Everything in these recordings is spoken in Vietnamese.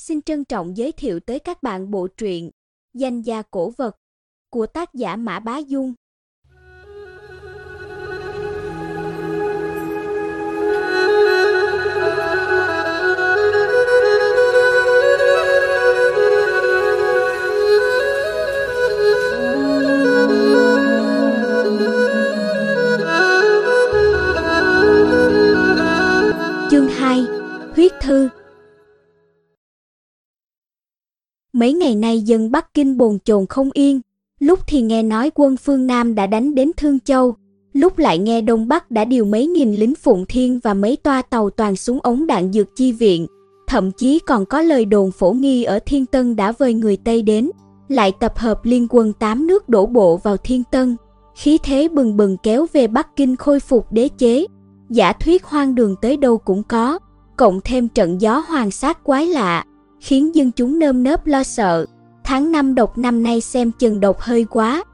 Xin trân trọng giới thiệu tới các bạn bộ truyện Danh gia cổ vật của tác giả Mã Bá Dung. Chương 2: Huyết thư Mấy ngày nay dân Bắc Kinh bồn chồn không yên, lúc thì nghe nói quân phương Nam đã đánh đến Thương Châu, lúc lại nghe Đông Bắc đã điều mấy nghìn lính Phụng Thiên và mấy toa tàu toàn súng ống đạn dược chi viện, thậm chí còn có lời đồn phổ nghi ở Thiên Tân đã vơi người Tây đến, lại tập hợp liên quân tám nước đổ bộ vào Thiên Tân, khí thế bừng bừng kéo về Bắc Kinh khôi phục đế chế, giả thuyết hoang đường tới đâu cũng có, cộng thêm trận gió hoàng sát quái lạ, khiến dân chúng nơm nớp lo sợ. Tháng năm độc năm nay xem chừng độc hơi quá.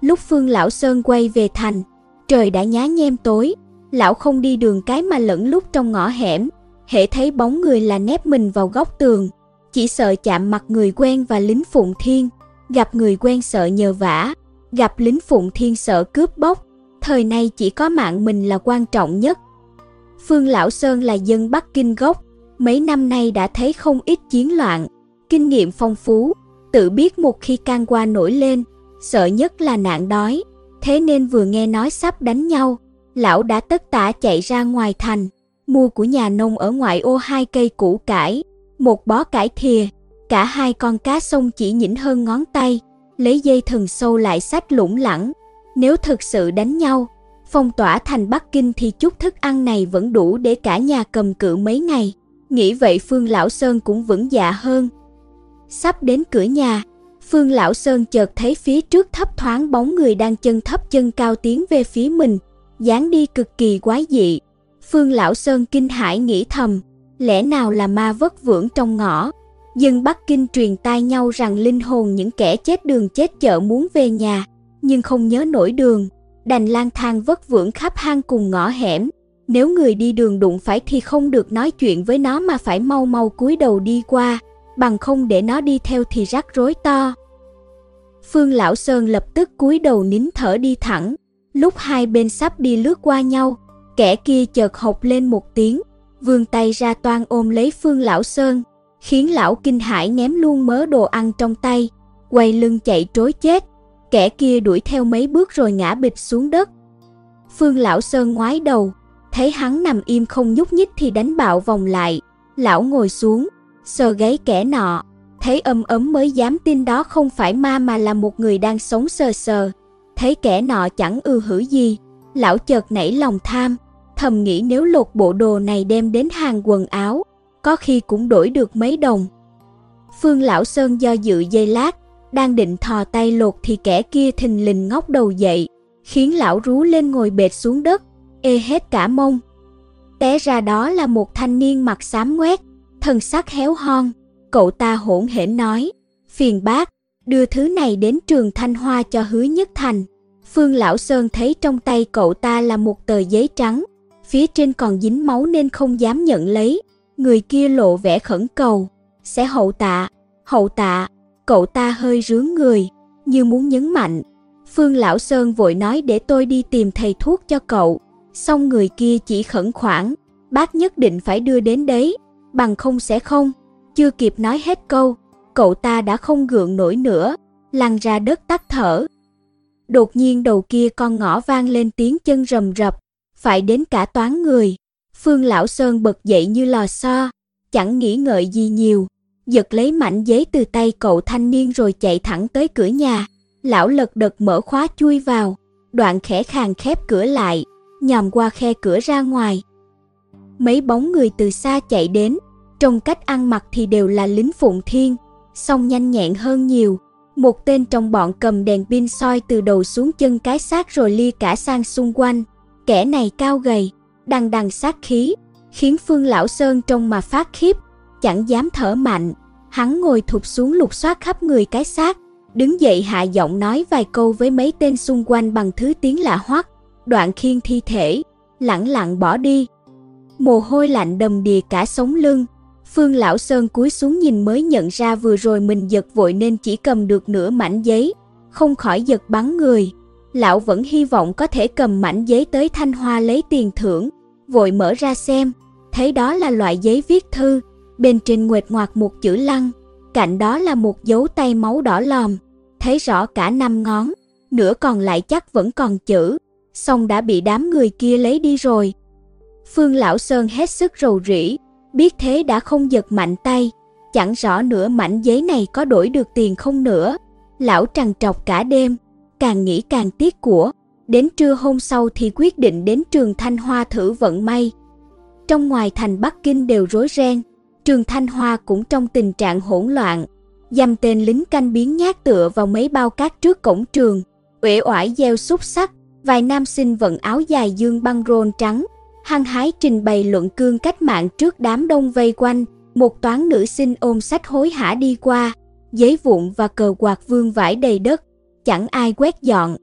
Lúc Phương Lão Sơn quay về thành, trời đã nhá nhem tối, lão không đi đường cái mà lẫn lúc trong ngõ hẻm, hễ thấy bóng người là nép mình vào góc tường, chỉ sợ chạm mặt người quen và lính Phụng Thiên, gặp người quen sợ nhờ vả, gặp lính Phụng Thiên sợ cướp bóc, thời nay chỉ có mạng mình là quan trọng nhất. Phương Lão Sơn là dân Bắc Kinh gốc, mấy năm nay đã thấy không ít chiến loạn, kinh nghiệm phong phú, tự biết một khi can qua nổi lên, sợ nhất là nạn đói, thế nên vừa nghe nói sắp đánh nhau, lão đã tất tả chạy ra ngoài thành, mua của nhà nông ở ngoại ô hai cây củ cải, một bó cải thìa, cả hai con cá sông chỉ nhỉnh hơn ngón tay, lấy dây thừng sâu lại sách lủng lẳng. Nếu thực sự đánh nhau, phong tỏa thành Bắc Kinh thì chút thức ăn này vẫn đủ để cả nhà cầm cự mấy ngày. Nghĩ vậy Phương Lão Sơn cũng vững dạ hơn. Sắp đến cửa nhà, Phương Lão Sơn chợt thấy phía trước thấp thoáng bóng người đang chân thấp chân cao tiến về phía mình, dáng đi cực kỳ quái dị. Phương Lão Sơn kinh hãi nghĩ thầm, lẽ nào là ma vất vưởng trong ngõ. Dân Bắc Kinh truyền tai nhau rằng linh hồn những kẻ chết đường chết chợ muốn về nhà, nhưng không nhớ nổi đường, đành lang thang vất vưởng khắp hang cùng ngõ hẻm, nếu người đi đường đụng phải thì không được nói chuyện với nó mà phải mau mau cúi đầu đi qua, bằng không để nó đi theo thì rắc rối to. Phương Lão Sơn lập tức cúi đầu nín thở đi thẳng, lúc hai bên sắp đi lướt qua nhau, kẻ kia chợt hộc lên một tiếng, vươn tay ra toan ôm lấy Phương Lão Sơn, khiến lão kinh hãi ném luôn mớ đồ ăn trong tay, quay lưng chạy trối chết. Kẻ kia đuổi theo mấy bước rồi ngã bịch xuống đất. Phương Lão Sơn ngoái đầu, thấy hắn nằm im không nhúc nhích thì đánh bạo vòng lại. Lão ngồi xuống, sờ gáy kẻ nọ, thấy âm ấm mới dám tin đó không phải ma mà là một người đang sống sờ sờ. Thấy kẻ nọ chẳng ư hử gì, lão chợt nảy lòng tham, thầm nghĩ nếu lột bộ đồ này đem đến hàng quần áo, có khi cũng đổi được mấy đồng. Phương Lão Sơn do dự dây lát, đang định thò tay lột thì kẻ kia thình lình ngóc đầu dậy, khiến lão rú lên ngồi bệt xuống đất, ê hết cả mông. Té ra đó là một thanh niên mặt xám ngoét, thân sắc héo hon, cậu ta hỗn hển nói, phiền bác, đưa thứ này đến trường Thanh Hoa cho hứa nhất thành. Phương Lão Sơn thấy trong tay cậu ta là một tờ giấy trắng, phía trên còn dính máu nên không dám nhận lấy. Người kia lộ vẻ khẩn cầu, sẽ hậu tạ, hậu tạ. Cậu ta hơi rướng người, như muốn nhấn mạnh. Phương Lão Sơn vội nói để tôi đi tìm thầy thuốc cho cậu. Xong người kia chỉ khẩn khoản, bác nhất định phải đưa đến đấy, bằng không sẽ không. Chưa kịp nói hết câu, cậu ta đã không gượng nổi nữa, lăn ra đất tắt thở. Đột nhiên đầu kia con ngõ vang lên tiếng chân rầm rập, phải đến cả toán người. Phương Lão Sơn bật dậy như lò xo, chẳng nghĩ ngợi gì nhiều, giật lấy mảnh giấy từ tay cậu thanh niên rồi chạy thẳng tới cửa nhà. Lão lật đật mở khóa chui vào, đoạn khẽ khàng khép cửa lại, nhòm qua khe cửa ra ngoài. Mấy bóng người từ xa chạy đến, trong cách ăn mặc thì đều là lính phụng thiên, song nhanh nhẹn hơn nhiều. Một tên trong bọn cầm đèn pin soi từ đầu xuống chân cái xác rồi lia cả sang xung quanh. Kẻ này cao gầy, đằng đằng sát khí, khiến Phương Lão Sơn trông mà phát khiếp, chẳng dám thở mạnh. Hắn ngồi thụp xuống lục soát khắp người cái xác, đứng dậy hạ giọng nói vài câu với mấy tên xung quanh bằng thứ tiếng lạ hoắc, đoạn khiêng thi thể, lẳng lặng bỏ đi. Mồ hôi lạnh đầm đìa cả sống lưng, Phương Lão Sơn cúi xuống nhìn mới nhận ra vừa rồi mình giật vội nên chỉ cầm được nửa mảnh giấy, không khỏi giật bắn người. Lão vẫn hy vọng có thể cầm mảnh giấy tới Thanh Hoa lấy tiền thưởng, vội mở ra xem, thấy đó là loại giấy viết thư, bên trên nguệt ngoạc một chữ lăng, cạnh đó là một dấu tay máu đỏ lòm, thấy rõ cả năm ngón, nửa còn lại chắc vẫn còn chữ, xong đã bị đám người kia lấy đi rồi. Phương Lão Sơn hết sức rầu rĩ, biết thế đã không giật mạnh tay, chẳng rõ nữa mảnh giấy này có đổi được tiền không nữa. Lão trằn trọc cả đêm, càng nghĩ càng tiếc của, đến trưa hôm sau thì quyết định đến trường Thanh Hoa thử vận may. Trong ngoài thành Bắc Kinh đều rối ren, trường Thanh Hoa cũng trong tình trạng hỗn loạn. Dăm tên lính canh biến nhát tựa vào mấy bao cát trước cổng trường, uể oải gieo xúc sắc, vài nam sinh vận áo dài dương băng rôn trắng, hăng hái trình bày luận cương cách mạng trước đám đông vây quanh, một toán nữ sinh ôm sách hối hả đi qua, giấy vụn và cờ quạt vương vãi đầy đất, chẳng ai quét dọn.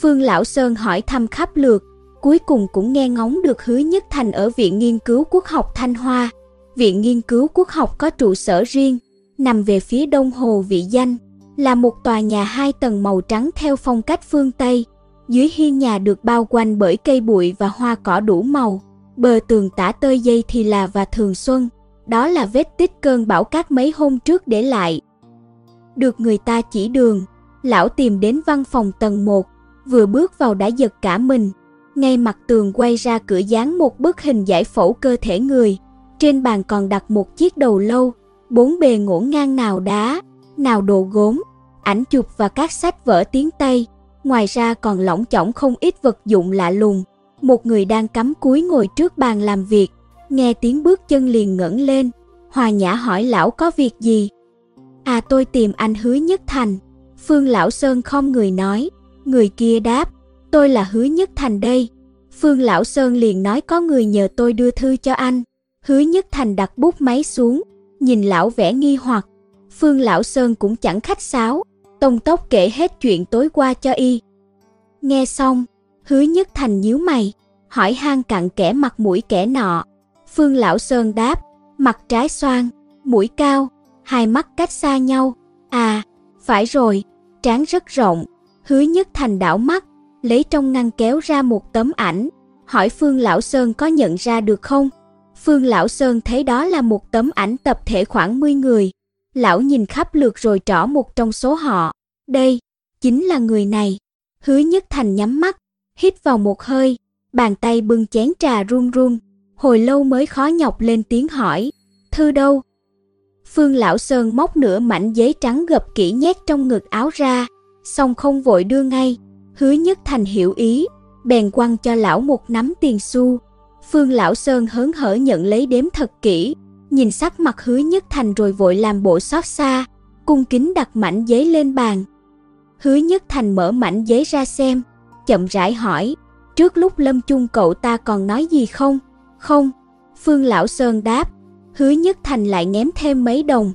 Phương Lão Sơn hỏi thăm khắp lượt, cuối cùng cũng nghe ngóng được Hứa Nhất Thành ở Viện Nghiên cứu Quốc học Thanh Hoa. Viện Nghiên cứu Quốc học có trụ sở riêng, nằm về phía đông hồ Vị Danh, là một tòa nhà hai tầng màu trắng theo phong cách phương Tây. Dưới hiên nhà được bao quanh bởi cây bụi và hoa cỏ đủ màu, bờ tường tả tơi dây thì là và thường xuân, đó là vết tích cơn bão cát mấy hôm trước để lại. Được người ta chỉ đường, lão tìm đến văn phòng tầng 1, vừa bước vào đã giật cả mình. Ngay mặt tường quay ra cửa dán một bức hình giải phẫu cơ thể người, trên bàn còn đặt một chiếc đầu lâu, bốn bề ngổn ngang nào đá, nào đồ gốm, ảnh chụp và các sách vở tiếng Tây. Ngoài ra còn lỏng chỏng không ít vật dụng lạ lùng. Một người đang cắm cúi ngồi trước bàn làm việc, nghe tiếng bước chân liền ngẩng lên, hòa nhã hỏi lão có việc gì. À tôi tìm anh Hứa Nhất Thành. Phương Lão Sơn không người nói, người kia đáp, tôi là Hứa Nhất Thành đây. Phương Lão Sơn liền nói có người nhờ tôi đưa thư cho anh. Hứa Nhất Thành đặt bút máy xuống, nhìn lão vẻ nghi hoặc. Phương Lão Sơn cũng chẳng khách sáo, tông tốc kể hết chuyện tối qua cho y. Nghe xong, Hứa Nhất Thành nhíu mày, hỏi han cặn kẻ mặt mũi kẻ nọ. Phương Lão Sơn đáp, mặt trái xoan, mũi cao, hai mắt cách xa nhau. À, phải rồi, trán rất rộng. Hứa Nhất Thành đảo mắt, lấy trong ngăn kéo ra một tấm ảnh, hỏi Phương Lão Sơn có nhận ra được không? Phương Lão Sơn thấy đó là một tấm ảnh tập thể khoảng 10 người. Lão nhìn khắp lượt rồi trỏ một trong số họ. Đây, chính là người này. Hứa Nhất Thành nhắm mắt, hít vào một hơi, bàn tay bưng chén trà run run, hồi lâu mới khó nhọc lên tiếng hỏi, thư đâu? Phương Lão Sơn móc nửa mảnh giấy trắng gập kỹ nhét trong ngực áo ra, xong không vội đưa ngay, hứa nhất thành hiểu ý, bèn quăng cho lão một nắm tiền xu. Phương Lão Sơn hớn hở nhận lấy đếm thật kỹ, nhìn sắc mặt hứa nhất thành rồi vội làm bộ xót xa, cung kính đặt mảnh giấy lên bàn. Hứa nhất thành mở mảnh giấy ra xem, chậm rãi hỏi, trước lúc lâm chung cậu ta còn nói gì không? Không, Phương Lão Sơn đáp, hứa nhất thành lại ném thêm mấy đồng.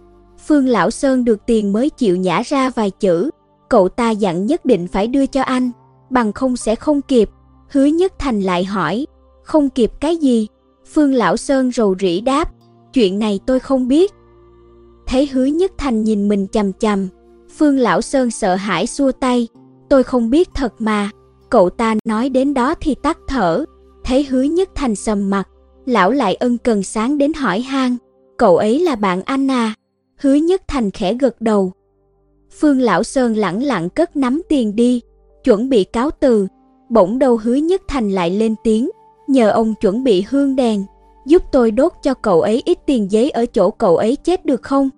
Phương Lão Sơn được tiền mới chịu nhả ra vài chữ, cậu ta dặn nhất định phải đưa cho anh, bằng không sẽ không kịp. Hứa nhất thành lại hỏi, không kịp cái gì? Phương Lão Sơn rầu rĩ đáp, chuyện này tôi không biết. Thấy hứa nhất thành nhìn mình chầm chầm, Phương Lão Sơn sợ hãi xua tay, tôi không biết thật mà. Cậu ta nói đến đó thì tắt thở, thấy hứa nhất thành sầm mặt, lão lại ân cần sáng đến hỏi han, cậu ấy là bạn anh à? Hứa nhất thành khẽ gật đầu. Phương Lão Sơn lẳng lặng cất nắm tiền đi, chuẩn bị cáo từ, bỗng đầu hứa nhất thành lại lên tiếng, nhờ ông chuẩn bị hương đèn, giúp tôi đốt cho cậu ấy ít tiền giấy ở chỗ cậu ấy chết được không?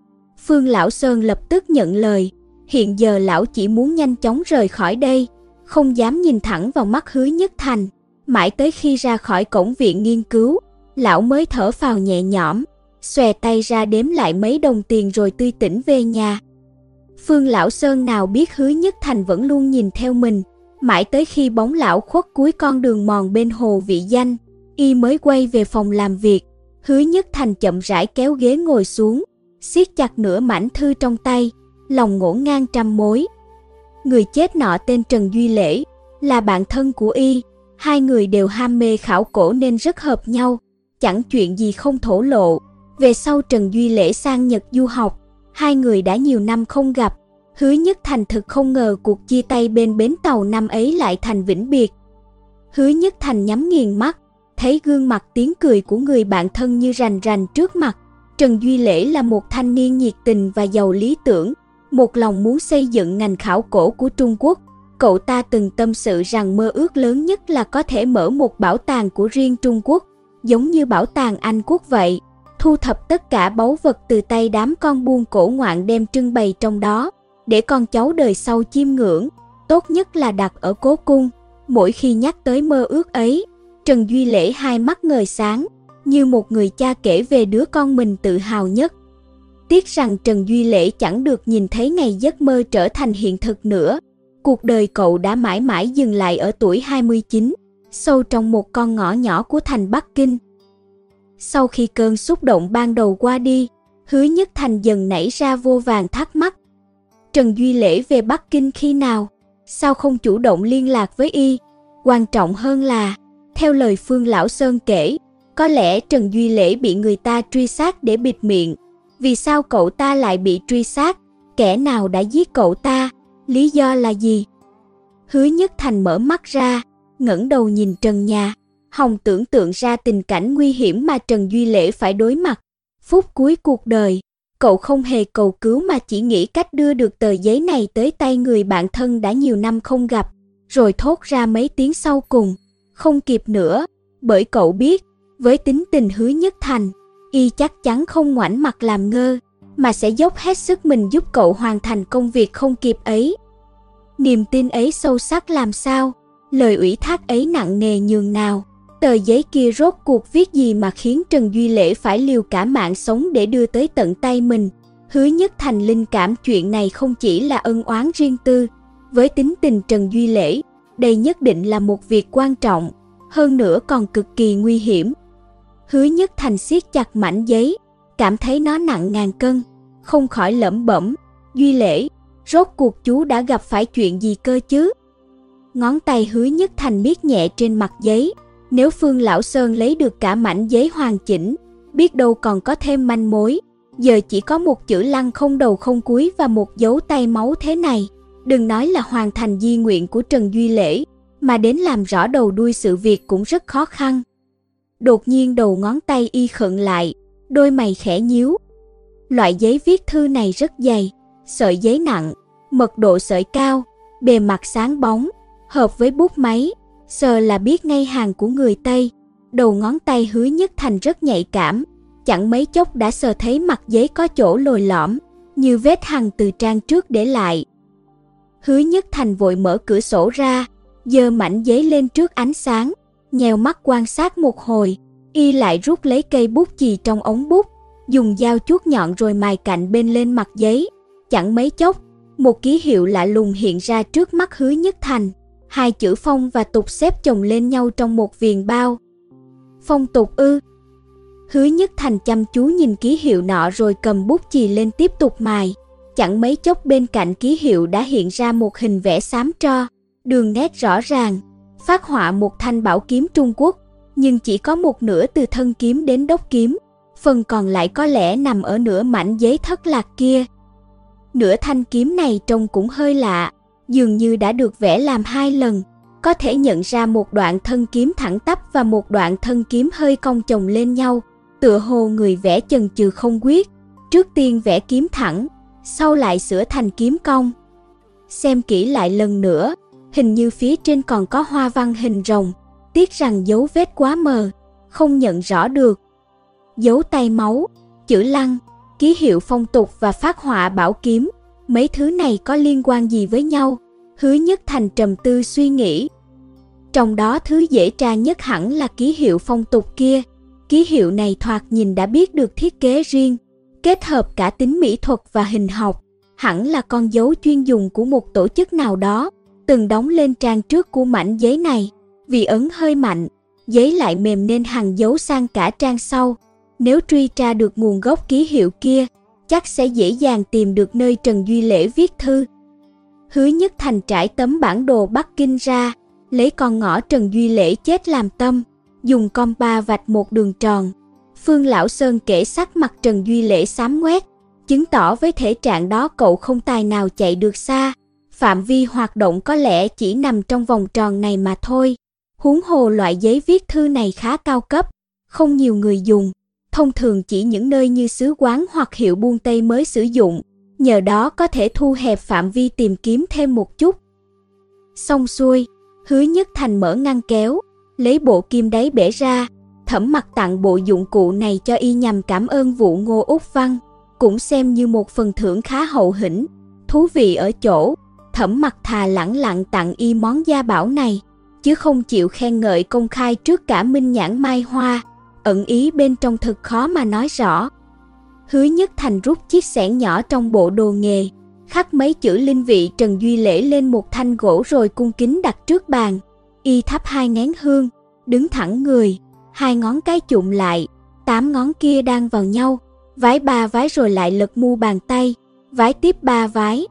Phương Lão Sơn lập tức nhận lời, hiện giờ lão chỉ muốn nhanh chóng rời khỏi đây, không dám nhìn thẳng vào mắt hứa nhất thành. Mãi tới khi ra khỏi cổng viện nghiên cứu, lão mới thở phào nhẹ nhõm, xòe tay ra đếm lại mấy đồng tiền rồi tươi tỉnh về nhà. Phương Lão Sơn nào biết hứa nhất thành vẫn luôn nhìn theo mình, mãi tới khi bóng lão khuất cuối con đường mòn bên hồ vị danh, y mới quay về phòng làm việc. Hứa nhất thành chậm rãi kéo ghế ngồi xuống, siết chặt nửa mảnh thư trong tay, lòng ngổn ngang trăm mối. Người chết nọ tên Trần Duy Lễ, là bạn thân của y, hai người đều ham mê khảo cổ nên rất hợp nhau, chẳng chuyện gì không thổ lộ. Về sau Trần Duy Lễ sang Nhật du học, hai người đã nhiều năm không gặp. Hứa Nhất Thành thực không ngờ cuộc chia tay bên bến tàu năm ấy lại thành vĩnh biệt. Hứa Nhất Thành nhắm nghiền mắt, thấy gương mặt tiếng cười của người bạn thân như rành rành trước mặt. Trần Duy Lễ là một thanh niên nhiệt tình và giàu lý tưởng, một lòng muốn xây dựng ngành khảo cổ của Trung Quốc. Cậu ta từng tâm sự rằng mơ ước lớn nhất là có thể mở một bảo tàng của riêng Trung Quốc, giống như bảo tàng Anh Quốc vậy, thu thập tất cả báu vật từ tay đám con buôn cổ ngoạn đem trưng bày trong đó, để con cháu đời sau chiêm ngưỡng, tốt nhất là đặt ở cố cung. Mỗi khi nhắc tới mơ ước ấy, Trần Duy Lễ hai mắt ngời sáng, như một người cha kể về đứa con mình tự hào nhất. Tiếc rằng Trần Duy Lễ chẳng được nhìn thấy ngày giấc mơ trở thành hiện thực nữa. Cuộc đời cậu đã mãi mãi dừng lại ở tuổi 29, sâu trong một con ngõ nhỏ của thành Bắc Kinh. Sau khi cơn xúc động ban đầu qua đi, Hứa Nhất Thành dần nảy ra vô vàng thắc mắc. Trần Duy Lễ về Bắc Kinh khi nào? Sao không chủ động liên lạc với y? Quan trọng hơn là, theo lời Phương Lão Sơn kể, có lẽ Trần Duy Lễ bị người ta truy sát để bịt miệng. Vì sao cậu ta lại bị truy sát? Kẻ nào đã giết cậu ta? Lý do là gì? Hứa Nhất Thành mở mắt ra, ngẩng đầu nhìn trần nhà. Hồng tưởng tượng ra tình cảnh nguy hiểm mà Trần Duy Lễ phải đối mặt. Phút cuối cuộc đời, cậu không hề cầu cứu mà chỉ nghĩ cách đưa được tờ giấy này tới tay người bạn thân đã nhiều năm không gặp, rồi thốt ra mấy tiếng sau cùng. Không kịp nữa, bởi cậu biết, với tính tình hứa nhất thành, y chắc chắn không ngoảnh mặt làm ngơ, mà sẽ dốc hết sức mình giúp cậu hoàn thành công việc không kịp ấy. Niềm tin ấy sâu sắc làm sao, lời ủy thác ấy nặng nề nhường nào. Tờ giấy kia rốt cuộc viết gì mà khiến Trần Duy Lễ phải liều cả mạng sống để đưa tới tận tay mình. Hứa nhất thành linh cảm chuyện này không chỉ là ân oán riêng tư. Với tính tình Trần Duy Lễ, đây nhất định là một việc quan trọng, hơn nữa còn cực kỳ nguy hiểm. Hứa nhất thành siết chặt mảnh giấy, cảm thấy nó nặng ngàn cân, không khỏi lẩm bẩm. Duy Lễ, rốt cuộc chú đã gặp phải chuyện gì cơ chứ? Ngón tay hứa nhất thành miết nhẹ trên mặt giấy, nếu Phương Lão Sơn lấy được cả mảnh giấy hoàn chỉnh, biết đâu còn có thêm manh mối. Giờ chỉ có một chữ lăng không đầu không cuối và một dấu tay máu thế này. Đừng nói là hoàn thành di nguyện của Trần Duy Lễ, mà đến làm rõ đầu đuôi sự việc cũng rất khó khăn. Đột nhiên đầu ngón tay y khựng lại, đôi mày khẽ nhíu. Loại giấy viết thư này rất dày, sợi giấy nặng, mật độ sợi cao, bề mặt sáng bóng, hợp với bút máy, sờ là biết ngay hàng của người Tây. Đầu ngón tay hứa nhất thành rất nhạy cảm, chẳng mấy chốc đã sờ thấy mặt giấy có chỗ lồi lõm, như vết hằn từ trang trước để lại. Hứa nhất thành vội mở cửa sổ ra, giơ mảnh giấy lên trước ánh sáng, nhèo mắt quan sát một hồi, y lại rút lấy cây bút chì trong ống bút, dùng dao chuốt nhọn rồi mài cạnh bên lên mặt giấy. Chẳng mấy chốc, một ký hiệu lạ lùng hiện ra trước mắt hứa nhất thành hai chữ phong và tục xếp chồng lên nhau trong một viền bao. Phong tục ư? Hứa Nhất Thành chăm chú nhìn ký hiệu nọ rồi cầm bút chì lên tiếp tục mài. Chẳng mấy chốc bên cạnh ký hiệu đã hiện ra một hình vẽ xám tro, đường nét rõ ràng, phát họa một thanh bảo kiếm Trung Quốc, nhưng chỉ có một nửa từ thân kiếm đến đốc kiếm, phần còn lại có lẽ nằm ở nửa mảnh giấy thất lạc kia. Nửa thanh kiếm này trông cũng hơi lạ, dường như đã được vẽ làm hai lần, có thể nhận ra một đoạn thân kiếm thẳng tắp và một đoạn thân kiếm hơi cong chồng lên nhau, tựa hồ người vẽ chần chừ không quyết, trước tiên vẽ kiếm thẳng, sau lại sửa thành kiếm cong. Xem kỹ lại lần nữa, hình như phía trên còn có hoa văn hình rồng, tiếc rằng dấu vết quá mờ, không nhận rõ được. Dấu tay máu, chữ lăng, ký hiệu phong tục và phát họa bảo kiếm mấy thứ này có liên quan gì với nhau? Hứa Nhất Thành trầm tư suy nghĩ. Trong đó thứ dễ tra nhất hẳn là ký hiệu phong tục kia. Ký hiệu này thoạt nhìn đã biết được thiết kế riêng, kết hợp cả tính mỹ thuật và hình học, hẳn là con dấu chuyên dùng của một tổ chức nào đó, từng đóng lên trang trước của mảnh giấy này. Vì ấn hơi mạnh, giấy lại mềm nên hàng dấu sang cả trang sau. Nếu truy tra được nguồn gốc ký hiệu kia, chắc sẽ dễ dàng tìm được nơi Trần Duy Lễ viết thư. Hứa Nhất Thành trải tấm bản đồ Bắc Kinh ra, lấy con ngõ Trần Duy Lễ chết làm tâm, dùng compa vạch một đường tròn, Phương Lão Sơn kể sắc mặt Trần Duy Lễ xám ngoét, chứng tỏ với thể trạng đó cậu không tài nào chạy được xa. Phạm vi hoạt động có lẽ chỉ nằm trong vòng tròn này mà thôi. Huống hồ loại giấy viết thư này khá cao cấp, không nhiều người dùng, thông thường chỉ những nơi như sứ quán hoặc hiệu buôn Tây mới sử dụng, nhờ đó có thể thu hẹp phạm vi tìm kiếm thêm một chút. Xong xuôi, hứa nhất thành mở ngăn kéo, lấy bộ kim đáy bể ra, thẩm mặc tặng bộ dụng cụ này cho y nhằm cảm ơn vụ ngô Úc Văn, cũng xem như một phần thưởng khá hậu hĩnh, thú vị ở chỗ, thẩm mặc thà lẳng lặng tặng y món gia bảo này, chứ không chịu khen ngợi công khai trước cả minh nhãn mai hoa, ẩn ý bên trong thật khó mà nói rõ. Hứa Nhất Thành rút chiếc xẻng nhỏ trong bộ đồ nghề, khắc mấy chữ linh vị Trần Duy Lễ lên một thanh gỗ rồi cung kính đặt trước bàn. Y thắp hai nén hương, đứng thẳng người, hai ngón cái chụm lại, tám ngón kia đang vào nhau, vái ba vái rồi lại lật mu bàn tay, vái tiếp ba vái.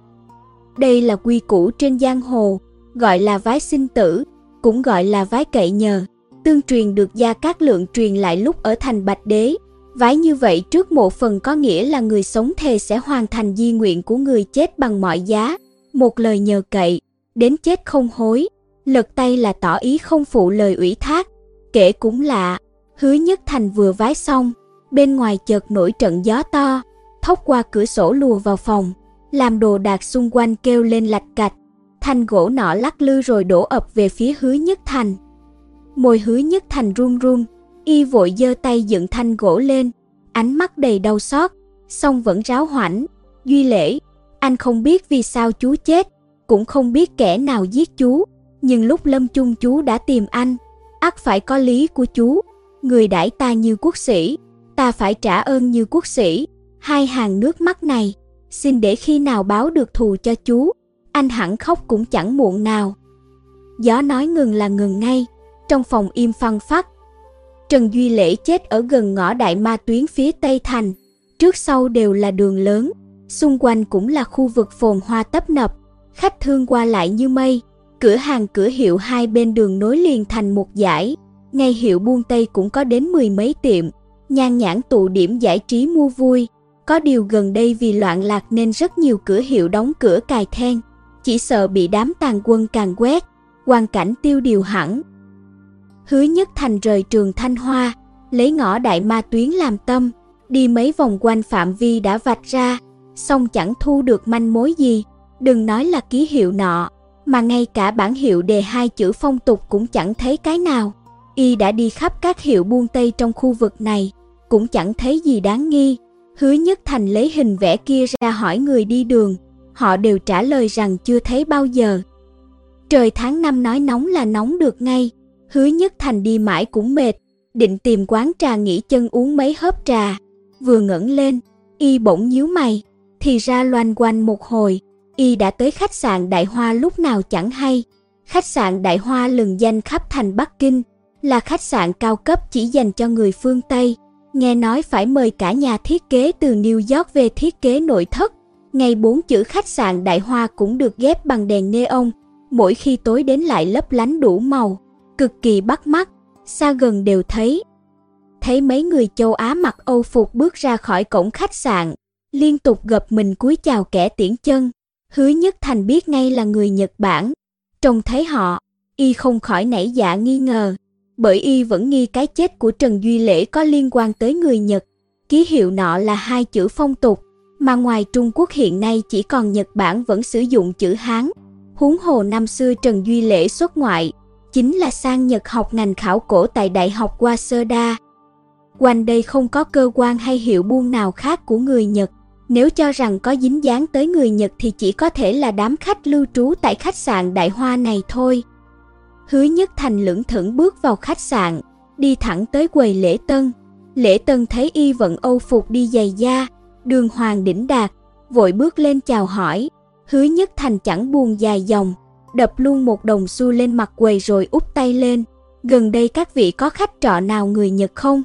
Đây là quy củ trên giang hồ, gọi là vái sinh tử, cũng gọi là vái cậy nhờ, tương truyền được Gia Cát Lượng truyền lại lúc ở thành Bạch Đế. Vái như vậy trước một phần có nghĩa là người sống thề sẽ hoàn thành di nguyện của người chết bằng mọi giá, một lời nhờ cậy, đến chết không hối. Lật tay là tỏ ý không phụ lời ủy thác, kể cũng lạ, hứa nhất thành vừa vái xong, bên ngoài chợt nổi trận gió to, thốc qua cửa sổ lùa vào phòng, làm đồ đạc xung quanh kêu lên lạch cạch, thanh gỗ nọ lắc lư rồi đổ ập về phía hứa nhất thành. Môi hứa nhất thành run run, y vội giơ tay dựng thanh gỗ lên, ánh mắt đầy đau xót, song vẫn ráo hoảnh. Duy lễ, anh không biết vì sao chú chết, cũng không biết kẻ nào giết chú, nhưng lúc lâm chung chú đã tìm anh, ắt phải có lý của chú. Người đãi ta như quốc sĩ, ta phải trả ơn như quốc sĩ. Hai hàng nước mắt này, xin để khi nào báo được thù cho chú, anh hẳn khóc cũng chẳng muộn nào. Gió nói ngừng là ngừng ngay, trong phòng im phăng phát. Trần Duy Lễ chết ở gần ngõ đại ma tuyến phía Tây Thành, trước sau đều là đường lớn, xung quanh cũng là khu vực phồn hoa tấp nập, khách thương qua lại như mây, cửa hàng cửa hiệu hai bên đường nối liền thành một dải, ngay hiệu buôn Tây cũng có đến mười mấy tiệm, nhan nhãn tụ điểm giải trí mua vui. Có điều gần đây vì loạn lạc nên rất nhiều cửa hiệu đóng cửa cài then, chỉ sợ bị đám tàn quân càng quét, quan cảnh tiêu điều hẳn. Hứa Nhất Thành rời trường Thanh Hoa, lấy ngõ đại ma tuyến làm tâm, đi mấy vòng quanh phạm vi đã vạch ra, song chẳng thu được manh mối gì, đừng nói là ký hiệu nọ, mà ngay cả bản hiệu đề hai chữ phong tục cũng chẳng thấy cái nào. Y đã đi khắp các hiệu buôn Tây trong khu vực này, cũng chẳng thấy gì đáng nghi. Hứa Nhất Thành lấy hình vẽ kia ra hỏi người đi đường, họ đều trả lời rằng chưa thấy bao giờ. Trời tháng năm nói nóng là nóng được ngay, Hứa Nhất Thành đi mãi cũng mệt, định tìm quán trà nghỉ chân uống mấy hớp trà. Vừa ngẩng lên, y bỗng nhíu mày, thì ra loanh quanh một hồi, y đã tới khách sạn Đại Hoa lúc nào chẳng hay. Khách sạn Đại Hoa lừng danh khắp thành Bắc Kinh, là khách sạn cao cấp chỉ dành cho người phương Tây. Nghe nói phải mời cả nhà thiết kế từ New York về thiết kế nội thất. Ngay bốn chữ khách sạn Đại Hoa cũng được ghép bằng đèn neon, mỗi khi tối đến lại lấp lánh đủ màu cực kỳ bắt mắt, xa gần đều thấy. Thấy mấy người châu Á mặc Âu phục bước ra khỏi cổng khách sạn, liên tục gập mình cúi chào kẻ tiễn chân, hứa nhất thành biết ngay là người Nhật Bản. Trông thấy họ, y không khỏi nảy dạ nghi ngờ, bởi y vẫn nghi cái chết của Trần Duy Lễ có liên quan tới người Nhật. Ký hiệu nọ là hai chữ phong tục, mà ngoài Trung Quốc hiện nay chỉ còn Nhật Bản vẫn sử dụng chữ Hán. Huống hồ năm xưa Trần Duy Lễ xuất ngoại, chính là sang Nhật học ngành khảo cổ tại Đại học Waseda. Quanh đây không có cơ quan hay hiệu buôn nào khác của người Nhật. Nếu cho rằng có dính dáng tới người Nhật thì chỉ có thể là đám khách lưu trú tại khách sạn Đại Hoa này thôi. Hứa Nhất Thành lưỡng thững bước vào khách sạn, đi thẳng tới quầy lễ tân. Lễ tân thấy y vận âu phục đi giày da, đường hoàng đỉnh đạt, vội bước lên chào hỏi. Hứa Nhất Thành chẳng buồn dài dòng, đập luôn một đồng xu lên mặt quầy rồi úp tay lên. Gần đây các vị có khách trọ nào người Nhật không?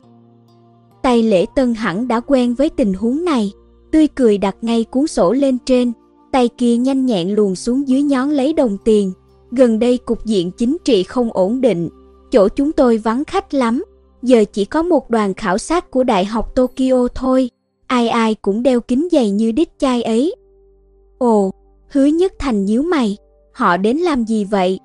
Tay lễ tân hẳn đã quen với tình huống này, tươi cười đặt ngay cuốn sổ lên trên, tay kia nhanh nhẹn luồn xuống dưới nhón lấy đồng tiền. Gần đây cục diện chính trị không ổn định, chỗ chúng tôi vắng khách lắm, giờ chỉ có một đoàn khảo sát của Đại học Tokyo thôi, ai ai cũng đeo kính dày như đít chai ấy. Ồ, hứa nhất thành nhíu mày, họ đến làm gì vậy?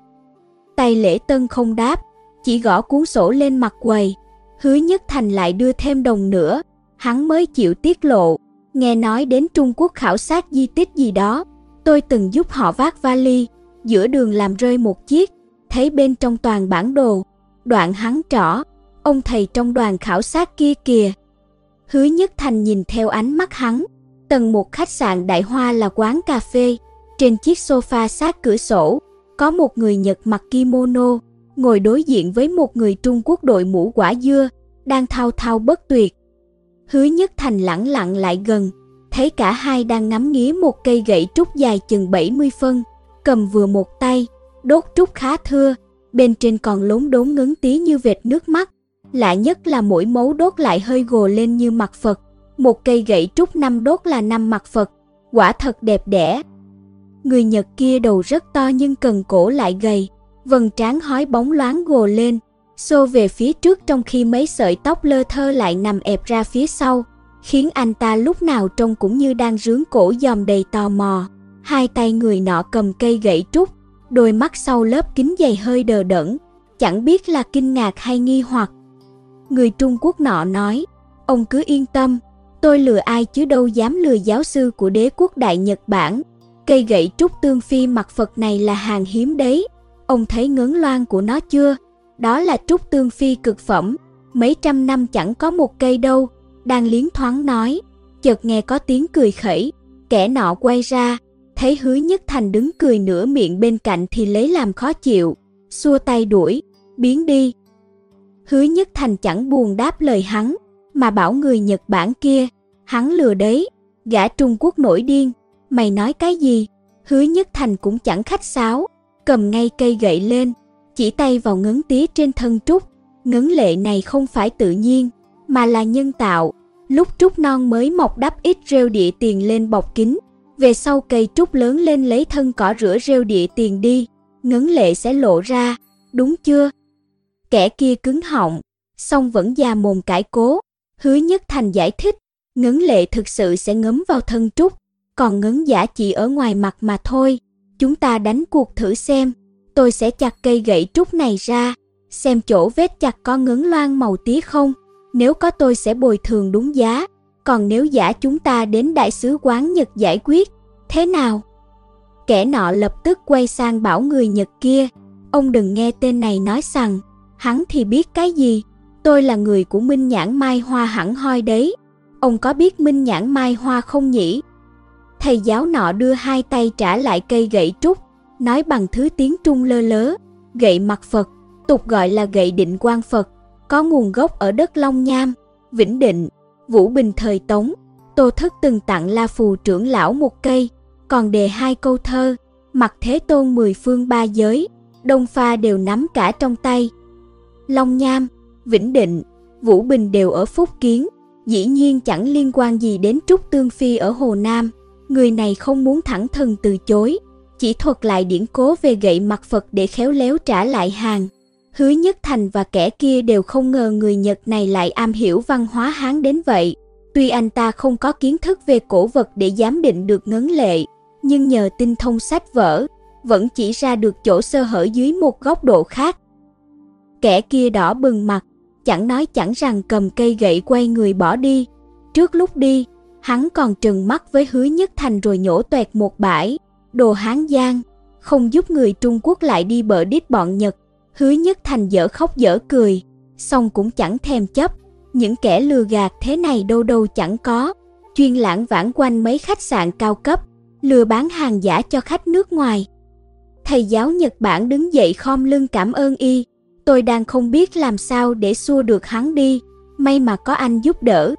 Tay lễ tân không đáp, chỉ gõ cuốn sổ lên mặt quầy. Hứa nhất thành lại đưa thêm đồng nữa, hắn mới chịu tiết lộ. Nghe nói đến Trung Quốc khảo sát di tích gì đó, tôi từng giúp họ vác vali, giữa đường làm rơi một chiếc, thấy bên trong toàn bản đồ. Đoạn hắn trỏ, ông thầy trong đoàn khảo sát kia kìa. Hứa Nhất Thành nhìn theo ánh mắt hắn, tầng một khách sạn Đại Hoa là quán cà phê, trên chiếc sofa sát cửa sổ, có một người Nhật mặc kimono, ngồi đối diện với một người Trung Quốc đội mũ quả dưa, đang thao thao bất tuyệt. Hứa Nhất Thành lẳng lặng lại gần, thấy cả hai đang ngắm nghía một cây gậy trúc dài chừng 70 phân, cầm vừa một tay, đốt trúc khá thưa, bên trên còn lốn đốm ngấn tí như vệt nước mắt. Lạ nhất là mỗi mấu đốt lại hơi gồ lên như mặt Phật. Một cây gậy trúc năm đốt là năm mặt Phật, quả thật đẹp đẽ. Người Nhật kia đầu rất to nhưng cần cổ lại gầy, vầng trán hói bóng loáng gồ lên, xô về phía trước trong khi mấy sợi tóc lơ thơ lại nằm ẹp ra phía sau, khiến anh ta lúc nào trông cũng như đang rướng cổ dòm đầy tò mò. Hai tay người nọ cầm cây gậy trúc, đôi mắt sau lớp kính dày hơi đờ đẫn, chẳng biết là kinh ngạc hay nghi hoặc. Người Trung Quốc nọ nói, ông cứ yên tâm, tôi lừa ai chứ đâu dám lừa giáo sư của đế quốc Đại Nhật Bản. Cây gậy trúc tương phi mặt Phật này là hàng hiếm đấy. Ông thấy ngấn loan của nó chưa? Đó là trúc tương phi cực phẩm, mấy trăm năm chẳng có một cây đâu. Đang liến thoáng nói, chợt nghe có tiếng cười khẩy, kẻ nọ quay ra, thấy hứa nhất thành đứng cười nửa miệng bên cạnh thì lấy làm khó chịu, xua tay đuổi, biến đi. Hứa nhất thành chẳng buồn đáp lời hắn, mà bảo người Nhật Bản kia, hắn lừa đấy, gã Trung Quốc nổi điên, mày nói cái gì? Hứa nhất thành cũng chẳng khách sáo, cầm ngay cây gậy lên, chỉ tay vào ngấn tía trên thân trúc. Ngấn lệ này không phải tự nhiên, mà là nhân tạo. Lúc trúc non mới mọc đắp ít rêu địa tiền lên bọc kín, về sau cây trúc lớn lên lấy thân cỏ rửa rêu địa tiền đi, ngấn lệ sẽ lộ ra, đúng chưa? Kẻ kia cứng họng, song vẫn già mồm cãi cố, hứa nhất thành giải thích, ngấn lệ thực sự sẽ ngấm vào thân trúc, còn ngấn giả chỉ ở ngoài mặt mà thôi. Chúng ta đánh cuộc thử xem, tôi sẽ chặt cây gậy trúc này ra, xem chỗ vết chặt có ngấn loan màu tía không, nếu có tôi sẽ bồi thường đúng giá, còn nếu giả chúng ta đến đại sứ quán Nhật giải quyết, thế nào? Kẻ nọ lập tức quay sang bảo người Nhật kia, ông đừng nghe tên này nói rằng, hắn thì biết cái gì, tôi là người của Minh Nhãn Mai Hoa hẳn hoi đấy. Ông có biết Minh Nhãn Mai Hoa không nhỉ? Thầy giáo nọ đưa hai tay trả lại cây gậy trúc, nói bằng thứ tiếng Trung lơ lớ, gậy mặt Phật, tục gọi là gậy định quan Phật, có nguồn gốc ở đất Long Nham, Vĩnh Định, Vũ Bình thời Tống. Tô Thức từng tặng La Phù trưởng lão một cây, còn đề hai câu thơ, mặt thế tôn mười phương ba giới, đông pha đều nắm cả trong tay. Long Nham, Vĩnh Định, Vũ Bình đều ở Phúc Kiến, dĩ nhiên chẳng liên quan gì đến Trúc Tương Phi ở Hồ Nam. Người này không muốn thẳng thừng từ chối, chỉ thuật lại điển cố về gậy mặt Phật để khéo léo trả lại hàng. Hứa Nhất Thành và kẻ kia đều không ngờ người Nhật này lại am hiểu văn hóa Hán đến vậy. Tuy anh ta không có kiến thức về cổ vật để giám định được ngấn lệ, nhưng nhờ tinh thông sách vở, vẫn chỉ ra được chỗ sơ hở dưới một góc độ khác. Kẻ kia đỏ bừng mặt, chẳng nói chẳng rằng cầm cây gậy quay người bỏ đi. Trước lúc đi, hắn còn trừng mắt với hứa nhất thành rồi nhổ toẹt một bãi, đồ hán giang, không giúp người Trung Quốc lại đi bờ đít bọn Nhật. Hứa nhất thành dở khóc dở cười, xong cũng chẳng thèm chấp, những kẻ lừa gạt thế này đâu đâu chẳng có, chuyên lãng vãng quanh mấy khách sạn cao cấp, lừa bán hàng giả cho khách nước ngoài. Thầy giáo Nhật Bản đứng dậy khom lưng cảm ơn y, tôi đang không biết làm sao để xua được hắn đi, may mà có anh giúp đỡ.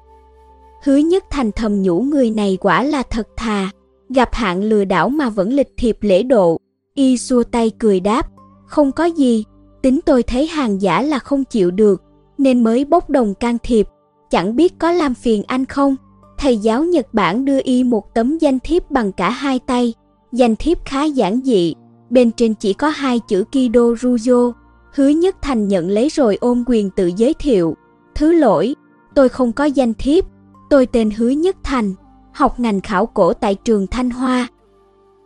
Hứa nhất thành thầm nhủ người này quả là thật thà, gặp hạng lừa đảo mà vẫn lịch thiệp lễ độ. Y xua tay cười đáp, không có gì, tính tôi thấy hàng giả là không chịu được, nên mới bốc đồng can thiệp, chẳng biết có làm phiền anh không. Thầy giáo Nhật Bản đưa y một tấm danh thiếp bằng cả hai tay, danh thiếp khá giản dị, bên trên chỉ có hai chữ Kido Rujo. Hứa Nhất Thành nhận lấy rồi ôm quyền tự giới thiệu, Thứ lỗi, tôi không có danh thiếp, tôi tên Hứa Nhất Thành, học ngành khảo cổ tại trường Thanh Hoa.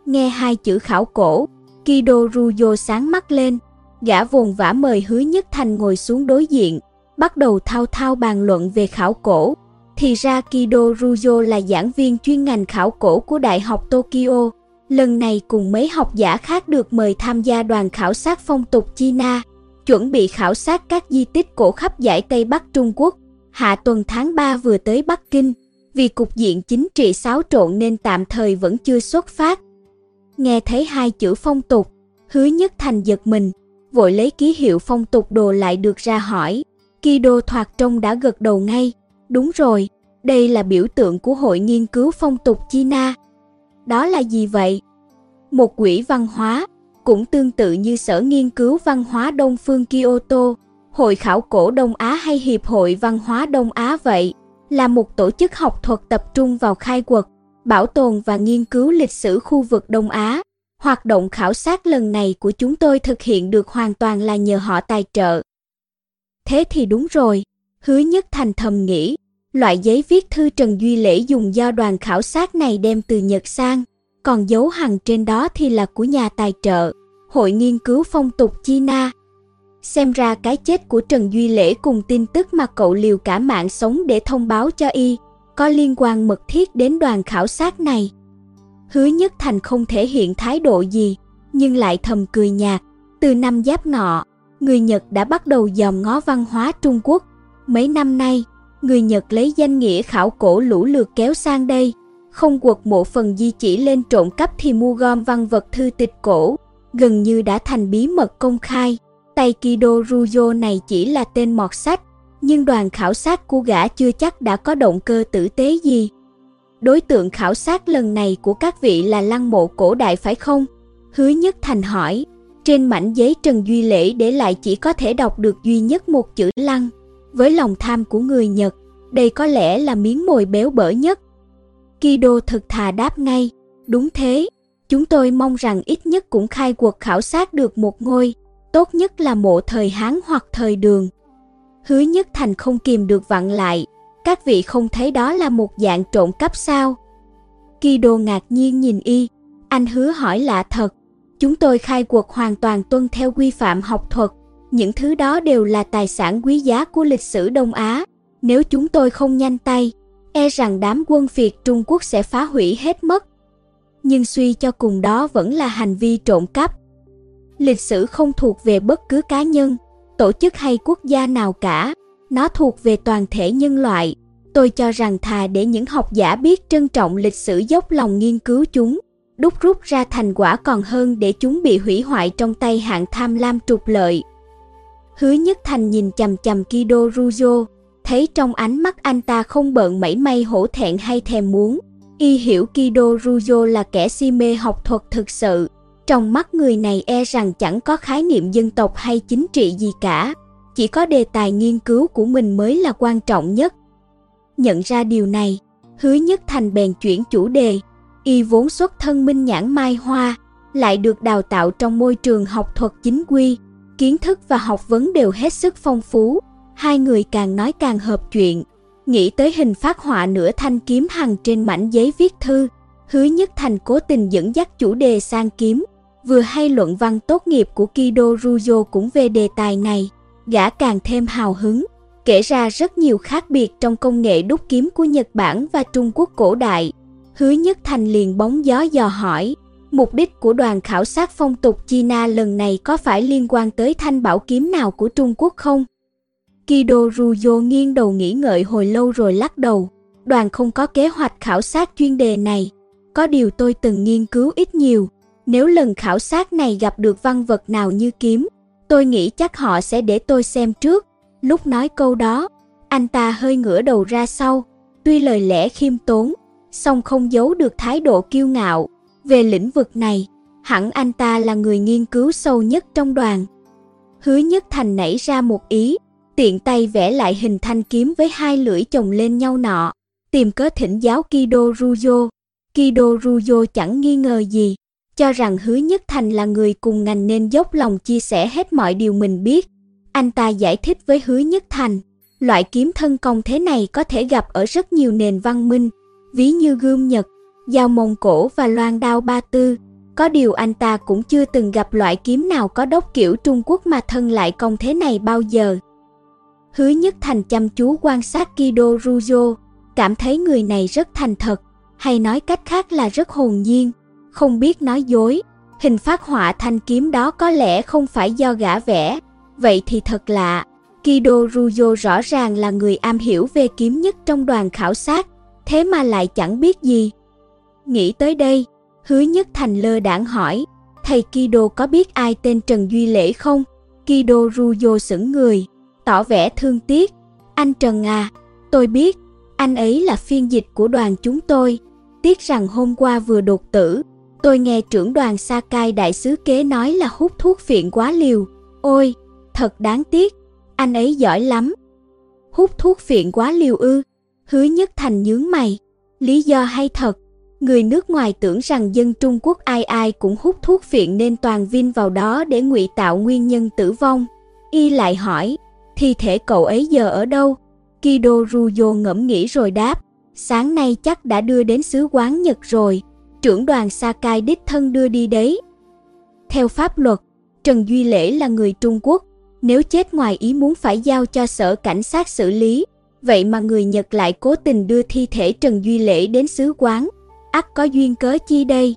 Nghe hai chữ khảo cổ, Kido Ruyo sáng mắt lên, gã vồn vã mời Hứa Nhất Thành ngồi xuống đối diện, bắt đầu thao thao bàn luận về khảo cổ. Thì ra Kido Ruyo là giảng viên chuyên ngành khảo cổ của Đại học Tokyo, lần này cùng mấy học giả khác được mời tham gia đoàn khảo sát phong tục China, chuẩn bị khảo sát các di tích cổ khắp giải Tây Bắc Trung Quốc. Hạ tuần tháng 3 vừa tới Bắc Kinh, vì cục diện chính trị xáo trộn nên tạm thời vẫn chưa xuất phát. Nghe thấy hai chữ phong tục, hứa nhất thành giật mình, vội lấy ký hiệu phong tục đồ lại được ra hỏi. Kido thoạt trông đã gật đầu ngay, đúng rồi, đây là biểu tượng của Hội Nghiên cứu Phong tục China. Đó là gì vậy? Một quỹ văn hóa, cũng tương tự như Sở Nghiên cứu Văn hóa Đông phương Kyoto, Hội khảo cổ Đông Á hay Hiệp hội Văn hóa Đông Á vậy, là một tổ chức học thuật tập trung vào khai quật, bảo tồn và nghiên cứu lịch sử khu vực Đông Á. Hoạt động khảo sát lần này của chúng tôi thực hiện được hoàn toàn là nhờ họ tài trợ. Thế thì đúng rồi, hứa nhất thành thầm nghĩ, loại giấy viết thư Trần Duy Lễ dùng do đoàn khảo sát này đem từ Nhật sang, còn dấu hằng trên đó thì là của nhà tài trợ, Hội Nghiên cứu Phong tục China. Xem ra cái chết của Trần Duy Lễ cùng tin tức mà cậu liều cả mạng sống để thông báo cho y, có liên quan mật thiết đến đoàn khảo sát này. Hứa Nhất Thành không thể hiện thái độ gì, nhưng lại thầm cười nhạt. Từ năm Giáp Ngọ, người Nhật đã bắt đầu dòm ngó văn hóa Trung Quốc. Mấy năm nay, người Nhật lấy danh nghĩa khảo cổ lũ lượt kéo sang đây, không quật mộ phần di chỉ lên trộm cắp thì mua gom văn vật thư tịch cổ, gần như đã thành bí mật công khai. Taikido Ruyo này chỉ là tên mọt sách, nhưng đoàn khảo sát của gã chưa chắc đã có động cơ tử tế gì. Đối tượng khảo sát lần này của các vị là lăng mộ cổ đại phải không? Hứa Nhất Thành hỏi. Trên mảnh giấy Trần Duy Lễ để lại chỉ có thể đọc được duy nhất một chữ lăng. Với lòng tham của người Nhật, đây có lẽ là miếng mồi béo bở nhất. Kido thực thà đáp ngay, đúng thế, chúng tôi mong rằng ít nhất cũng khai cuộc khảo sát được một ngôi, tốt nhất là mộ thời Hán hoặc thời Đường. Hứa Nhất Thành không kìm được vặn lại, các vị không thấy đó là một dạng trộm cắp sao? Kido ngạc nhiên nhìn y, anh hứa hỏi lạ thật, chúng tôi khai cuộc hoàn toàn tuân theo quy phạm học thuật, những thứ đó đều là tài sản quý giá của lịch sử Đông Á, nếu chúng tôi không nhanh tay, e rằng đám quân Việt Trung Quốc sẽ phá hủy hết mất. Nhưng suy cho cùng đó vẫn là hành vi trộm cắp. Lịch sử không thuộc về bất cứ cá nhân, tổ chức hay quốc gia nào cả, nó thuộc về toàn thể nhân loại. Tôi cho rằng thà để những học giả biết trân trọng lịch sử dốc lòng nghiên cứu chúng, đúc rút ra thành quả còn hơn để chúng bị hủy hoại trong tay hạng tham lam trục lợi. Hứa Nhất Thành nhìn chằm chằm Kido Rujo, thấy trong ánh mắt anh ta không bận mảy may hổ thẹn hay thèm muốn. Y hiểu Kido Rujo là kẻ si mê học thuật thực sự. Trong mắt người này e rằng chẳng có khái niệm dân tộc hay chính trị gì cả. Chỉ có đề tài nghiên cứu của mình mới là quan trọng nhất. Nhận ra điều này, hứa nhất thành bèn chuyển chủ đề. Y vốn xuất thân minh nhãn mai hoa, lại được đào tạo trong môi trường học thuật chính quy, kiến thức và học vấn đều hết sức phong phú, hai người càng nói càng hợp chuyện. Nghĩ tới hình phát họa nửa thanh kiếm hằng trên mảnh giấy viết thư, hứa nhất thành cố tình dẫn dắt chủ đề sang kiếm. Vừa hay luận văn tốt nghiệp của Kido Ruyo cũng về đề tài này, gã càng thêm hào hứng, kể ra rất nhiều khác biệt trong công nghệ đúc kiếm của Nhật Bản và Trung Quốc cổ đại. Hứa Nhất Thành liền bóng gió dò hỏi, mục đích của đoàn khảo sát phong tục China lần này có phải liên quan tới thanh bảo kiếm nào của Trung Quốc không? Kido Ruyo nghiêng đầu nghĩ ngợi hồi lâu rồi lắc đầu. Đoàn không có kế hoạch khảo sát chuyên đề này. Có điều tôi từng nghiên cứu ít nhiều. Nếu lần khảo sát này gặp được văn vật nào như kiếm, tôi nghĩ chắc họ sẽ để tôi xem trước. Lúc nói câu đó, anh ta hơi ngửa đầu ra sau. Tuy lời lẽ khiêm tốn, song không giấu được thái độ kiêu ngạo. Về lĩnh vực này, hẳn anh ta là người nghiên cứu sâu nhất trong đoàn. Hứa Nhất Thành nảy ra một ý, tiện tay vẽ lại hình thanh kiếm với hai lưỡi chồng lên nhau nọ, tìm cớ thỉnh giáo Kido Ruyo. Kido Ruyo chẳng nghi ngờ gì, cho rằng Hứa Nhất Thành là người cùng ngành nên dốc lòng chia sẻ hết mọi điều mình biết. Anh ta giải thích với Hứa Nhất Thành, Loại kiếm thân công thế này có thể gặp ở rất nhiều nền văn minh, ví như gươm Nhật, dao Mông Cổ và loan đao Ba Tư. Có điều anh ta cũng chưa từng gặp loại kiếm nào có đốc kiểu Trung Quốc mà thân lại công thế này bao giờ. Hứa Nhất Thành chăm chú quan sát Kido Rujo, cảm thấy người này rất thành thật, hay nói cách khác là rất hồn nhiên, không biết nói dối. Hình phát họa thanh kiếm đó có lẽ không phải do gã vẽ, vậy thì thật lạ. Kido Ruyo rõ ràng là người am hiểu về kiếm nhất trong đoàn khảo sát, thế mà lại chẳng biết gì. Nghĩ tới đây, hứa nhất thành lơ đãng hỏi, thầy Kido có biết ai tên Trần Duy Lễ không? Kido Ruyo sững người, tỏ vẻ thương tiếc. Anh Trần à, tôi biết, anh ấy là phiên dịch của đoàn chúng tôi. Tiếc rằng hôm qua vừa đột tử, tôi nghe trưởng đoàn Sakai đại sứ kế nói là hút thuốc phiện quá liều. Ôi, thật đáng tiếc, anh ấy giỏi lắm. Hút thuốc phiện quá liều ư, hứa nhất thành nhướng mày. Lý do hay thật, người nước ngoài tưởng rằng dân Trung Quốc ai ai cũng hút thuốc phiện nên toàn vin vào đó để ngụy tạo nguyên nhân tử vong. Y lại hỏi, thi thể cậu ấy giờ ở đâu? Kido Ruyo ngẫm nghĩ rồi đáp, sáng nay chắc đã đưa đến sứ quán Nhật rồi, trưởng đoàn Sakai đích thân đưa đi đấy. Theo pháp luật, Trần Duy Lễ là người Trung Quốc, nếu chết ngoài ý muốn phải giao cho sở cảnh sát xử lý, vậy mà người Nhật lại cố tình đưa thi thể Trần Duy Lễ đến sứ quán, ắt có duyên cớ chi đây?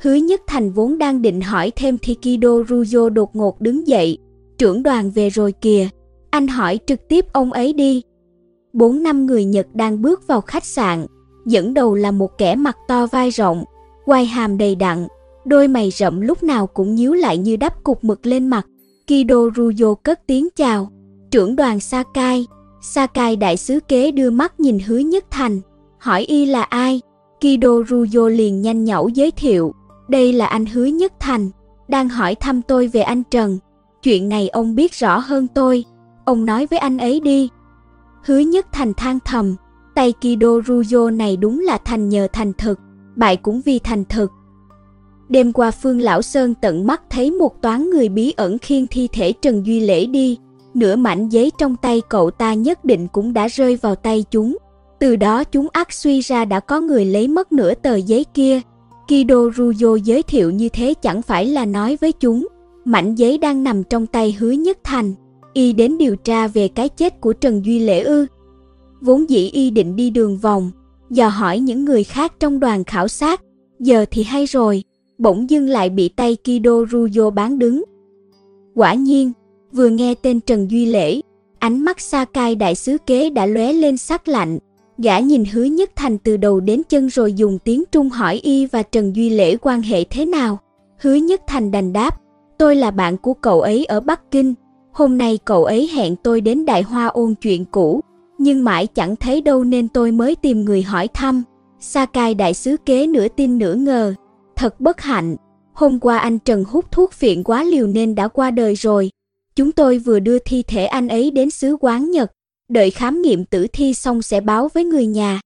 Hứa Nhất Thành vốn đang định hỏi thêm thì Kido Rujo đột ngột đứng dậy, trưởng đoàn về rồi kìa, anh hỏi trực tiếp ông ấy đi. Bốn năm người Nhật đang bước vào khách sạn, dẫn đầu là một kẻ mặt to vai rộng, quai hàm đầy đặn, đôi mày rậm lúc nào cũng nhíu lại như đắp cục mực lên mặt. Kido Ruyo cất tiếng chào, trưởng đoàn Sakai. Sakai đại sứ kế đưa mắt nhìn hứa nhất thành, hỏi y là ai. Kido Ruyo liền nhanh nhẩu giới thiệu, đây là anh hứa nhất thành, đang hỏi thăm tôi về anh Trần. Chuyện này ông biết rõ hơn tôi, ông nói với anh ấy đi. Hứa nhất thành than thầm, tay Kido Ruyo này đúng là thành nhờ thành thực, bại cũng vì thành thực. Đêm qua Phương Lão Sơn tận mắt thấy một toán người bí ẩn khiêng thi thể Trần Duy Lễ đi, nửa mảnh giấy trong tay cậu ta nhất định cũng đã rơi vào tay chúng. Từ đó chúng ác suy ra đã có người lấy mất nửa tờ giấy kia. Kido Ruyo giới thiệu như thế chẳng phải là nói với chúng, mảnh giấy đang nằm trong tay hứa nhất thành. Y đến điều tra về cái chết của Trần Duy Lễ ư. Vốn dĩ Y định đi đường vòng, dò hỏi những người khác trong đoàn khảo sát, giờ thì hay rồi, bỗng dưng lại bị tay Kido Ruyo bán đứng. Quả nhiên, vừa nghe tên Trần Duy Lễ, ánh mắt Sakai đại sứ kế đã lóe lên sắc lạnh. Gã nhìn hứa nhất thành từ đầu đến chân rồi dùng tiếng Trung hỏi y và Trần Duy Lễ quan hệ thế nào. Hứa nhất thành đành đáp, tôi là bạn của cậu ấy ở Bắc Kinh. Hôm nay cậu ấy hẹn tôi đến Đại Hoa ôn chuyện cũ, nhưng mãi chẳng thấy đâu nên tôi mới tìm người hỏi thăm. Sakai đại sứ kế nửa tin nửa ngờ, Thật bất hạnh, hôm qua anh Trần hút thuốc phiện quá liều nên đã qua đời rồi. Chúng tôi vừa đưa thi thể anh ấy đến xứ quán Nhật, đợi khám nghiệm tử thi xong sẽ báo với người nhà.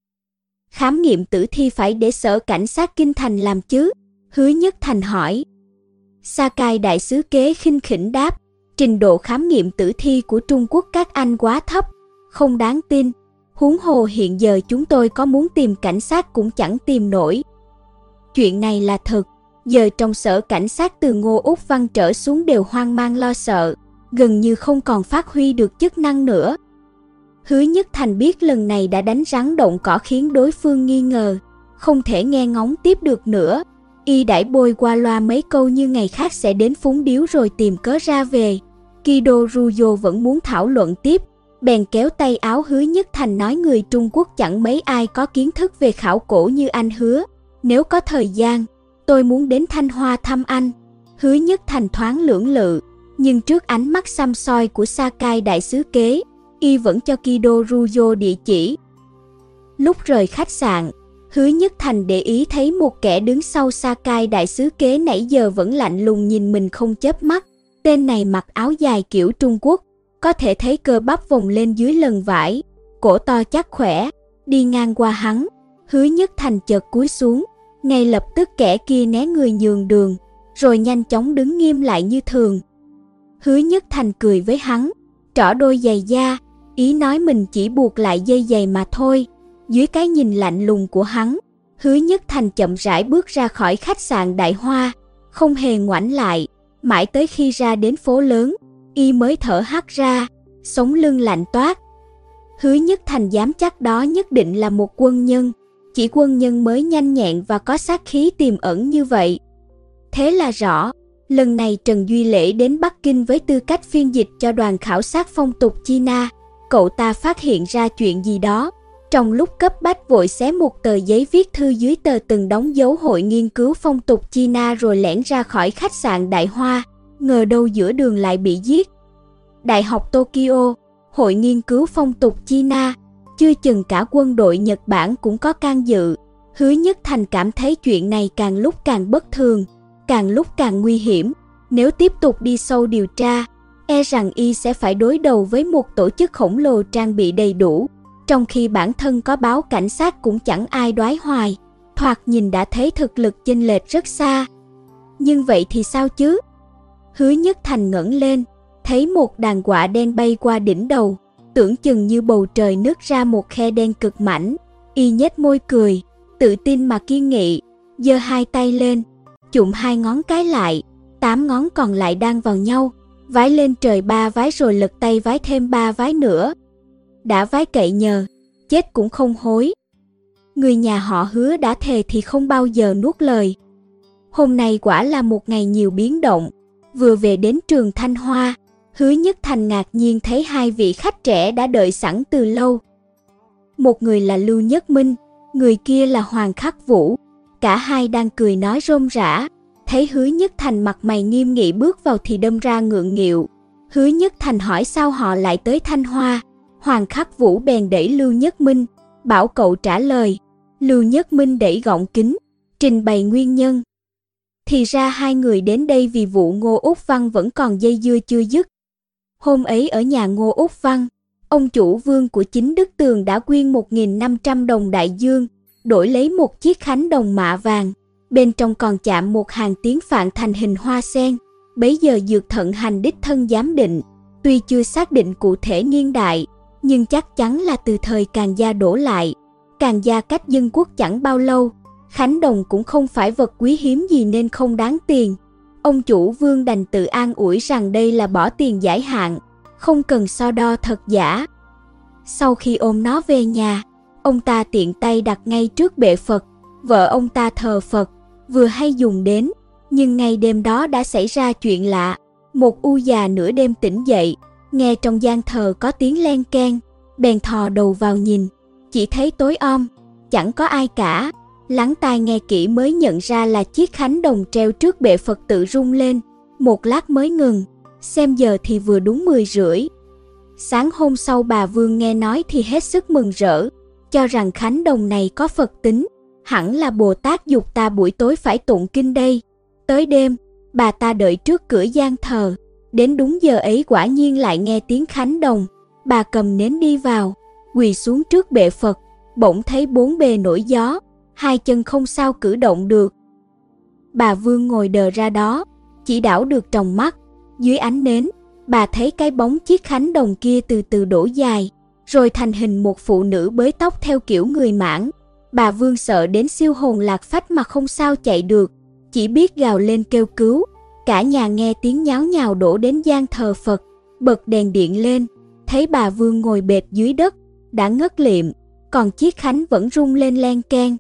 Khám nghiệm tử thi phải để sở cảnh sát Kinh Thành làm chứ? Hứa Nhất Thành hỏi. Sakai đại sứ kế khinh khỉnh đáp, trình độ khám nghiệm tử thi của Trung Quốc các anh quá thấp, không đáng tin. Huống hồ hiện giờ chúng tôi có muốn tìm cảnh sát cũng chẳng tìm nổi. Chuyện này là thật, giờ trong sở cảnh sát từ Ngô Úc Văn trở xuống đều hoang mang lo sợ, gần như không còn phát huy được chức năng nữa. Hứa Nhất Thành biết lần này đã đánh rắn động cỏ khiến đối phương nghi ngờ, không thể nghe ngóng tiếp được nữa. Y đãi bôi qua loa mấy câu như ngày khác sẽ đến phúng điếu rồi tìm cớ ra về. Kido Ruyo vẫn muốn thảo luận tiếp, bèn kéo tay áo Hứa Nhất Thành nói người Trung Quốc chẳng mấy ai có kiến thức về khảo cổ như anh hứa. Nếu có thời gian, tôi muốn đến Thanh Hoa thăm anh. Hứa nhất thành thoáng lưỡng lự, nhưng trước ánh mắt xăm soi của Sakai đại sứ kế, y vẫn cho Kido Ruyo địa chỉ. Lúc rời khách sạn, Hứa Nhất Thành để ý thấy một kẻ đứng sau Sakai đại sứ kế nãy giờ vẫn lạnh lùng nhìn mình không chớp mắt. Tên này mặc áo dài kiểu Trung Quốc, có thể thấy cơ bắp vòng lên dưới lần vải, cổ to chắc khỏe, đi ngang qua hắn, Hứa Nhất Thành chợt cúi xuống, ngay lập tức kẻ kia né người nhường đường, rồi nhanh chóng đứng nghiêm lại như thường. Hứa Nhất Thành cười với hắn, trỏ đôi giày da, ý nói mình chỉ buộc lại dây giày mà thôi. Dưới cái nhìn lạnh lùng của hắn, Hứa Nhất Thành chậm rãi bước ra khỏi khách sạn Đại Hoa, không hề ngoảnh lại, mãi tới khi ra đến phố lớn, y mới thở hắt ra, sống lưng lạnh toát. Hứa Nhất Thành dám chắc đó nhất định là một quân nhân, chỉ quân nhân mới nhanh nhẹn và có sát khí tiềm ẩn như vậy. Thế là rõ, lần này Trần Duy Lễ đến Bắc Kinh với tư cách phiên dịch cho đoàn khảo sát phong tục China, cậu ta phát hiện ra chuyện gì đó. Trong lúc cấp bách vội xé một tờ giấy viết thư dưới tờ từng đóng dấu hội nghiên cứu phong tục China rồi lẻn ra khỏi khách sạn Đại Hoa, ngờ đâu giữa đường lại bị giết. Đại học Tokyo, Hội nghiên cứu phong tục China, chưa chừng cả quân đội Nhật Bản cũng có can dự. Hứa Nhất Thành cảm thấy chuyện này càng lúc càng bất thường, càng lúc càng nguy hiểm. Nếu tiếp tục đi sâu điều tra, e rằng y sẽ phải đối đầu với một tổ chức khổng lồ trang bị đầy đủ, trong khi bản thân có báo cảnh sát cũng chẳng ai đoái hoài, thoạt nhìn đã thấy thực lực chênh lệch rất xa. Nhưng vậy thì sao chứ? Hứa Nhất Thành ngẩng lên, thấy một đàn quạ đen bay qua đỉnh đầu, tưởng chừng như bầu trời nứt ra một khe đen cực mảnh. Y nhếch môi cười, tự tin mà kiên nghị, giơ hai tay lên, chụm hai ngón cái lại, tám ngón còn lại đang vào nhau, vái lên trời ba vái rồi lật tay vái thêm ba vái nữa. Đã vái cậy nhờ, chết cũng không hối. Người nhà họ hứa đã thề thì không bao giờ nuốt lời. Hôm nay quả là một ngày nhiều biến động, vừa về đến trường Thanh Hoa, Hứa Nhất Thành ngạc nhiên thấy hai vị khách trẻ đã đợi sẵn từ lâu. Một người là Lưu Nhất Minh, người kia là Hoàng Khắc Vũ. Cả hai đang cười nói rôm rã, thấy Hứa Nhất Thành mặt mày nghiêm nghị bước vào thì đâm ra ngượng nghịu. Hứa Nhất Thành hỏi sao họ lại tới Thanh Hoa. Hoàng Khắc Vũ bèn đẩy Lưu Nhất Minh, bảo cậu trả lời. Lưu Nhất Minh đẩy gọng kính, trình bày nguyên nhân. Thì ra hai người đến đây vì vụ Ngô Úc Văn vẫn còn dây dưa chưa dứt, Hôm ấy ở nhà Ngô Úc Văn, ông chủ vương của chính Đức Tường đã quyên 1.500 đồng đại dương, đổi lấy một chiếc khánh đồng mạ vàng. Bên trong còn chạm một hàng tiếng phạn thành hình hoa sen. Bấy giờ dược thận hành đích thân giám định, tuy chưa xác định cụ thể niên đại, nhưng chắc chắn là từ thời Càng Gia đổ lại. Càng Gia cách dân quốc chẳng bao lâu, Khánh Đồng cũng không phải vật quý hiếm gì nên không đáng tiền. Ông chủ vương đành tự an ủi rằng đây là bỏ tiền giải hạn, không cần so đo thật giả. Sau khi ôm nó về nhà, ông ta tiện tay đặt ngay trước bệ Phật, vợ ông ta thờ Phật, vừa hay dùng đến, nhưng ngay đêm đó đã xảy ra chuyện lạ. Một u già nửa đêm tỉnh dậy, nghe trong gian thờ có tiếng len keng, bèn thò đầu vào nhìn, chỉ thấy tối om, chẳng có ai cả. Lắng tai nghe kỹ mới nhận ra là chiếc khánh đồng treo trước bệ Phật tự rung lên, một lát mới ngừng, xem giờ thì vừa đúng 10 rưỡi. Sáng hôm sau bà Vương nghe nói thì hết sức mừng rỡ, cho rằng khánh đồng này có Phật tính, hẳn là Bồ Tát dục ta buổi tối phải tụng kinh đây. Tới đêm, bà ta đợi trước cửa gian thờ, đến đúng giờ ấy quả nhiên lại nghe tiếng khánh đồng, bà cầm nến đi vào, quỳ xuống trước bệ Phật, bỗng thấy bốn bề nổi gió, hai chân không sao cử động được. Bà Vương ngồi đờ ra đó, chỉ đảo được trong mắt, dưới ánh nến, bà thấy cái bóng chiếc khánh đồng kia từ từ đổ dài, rồi thành hình một phụ nữ bới tóc theo kiểu người mãn. Bà Vương sợ đến siêu hồn lạc phách mà không sao chạy được, chỉ biết gào lên kêu cứu. Cả nhà nghe tiếng nháo nhào đổ đến gian thờ Phật, bật đèn điện lên, thấy bà Vương ngồi bệt dưới đất, đã ngất liệm, còn chiếc khánh vẫn rung lên len keng.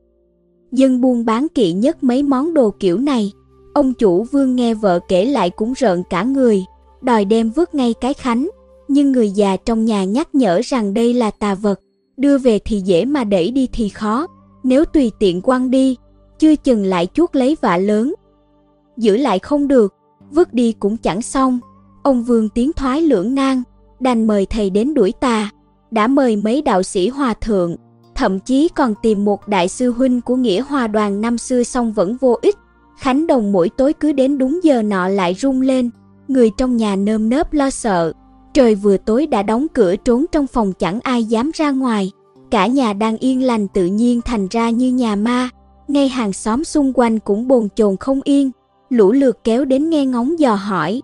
Dân buôn bán kỵ nhất mấy món đồ kiểu này. Ông chủ vương nghe vợ kể lại cũng rợn cả người, đòi đem vứt ngay cái khánh. Nhưng người già trong nhà nhắc nhở rằng đây là tà vật, đưa về thì dễ mà đẩy đi thì khó. Nếu tùy tiện quăng đi, chưa chừng lại chuốt lấy vạ lớn. Giữ lại không được, vứt đi cũng chẳng xong. Ông vương tiến thoái lưỡng nan, đành mời thầy đến đuổi tà. Đã mời mấy đạo sĩ hòa thượng, thậm chí còn tìm một đại sư huynh của nghĩa hòa đoàn năm xưa xong vẫn vô ích. Khánh Đồng mỗi tối cứ đến đúng giờ nọ lại rung lên, người trong nhà nơm nớp lo sợ. Trời vừa tối đã đóng cửa trốn trong phòng chẳng ai dám ra ngoài. Cả nhà đang yên lành tự nhiên thành ra như nhà ma. Ngay hàng xóm xung quanh cũng bồn chồn không yên. Lũ lượt kéo đến nghe ngóng dò hỏi.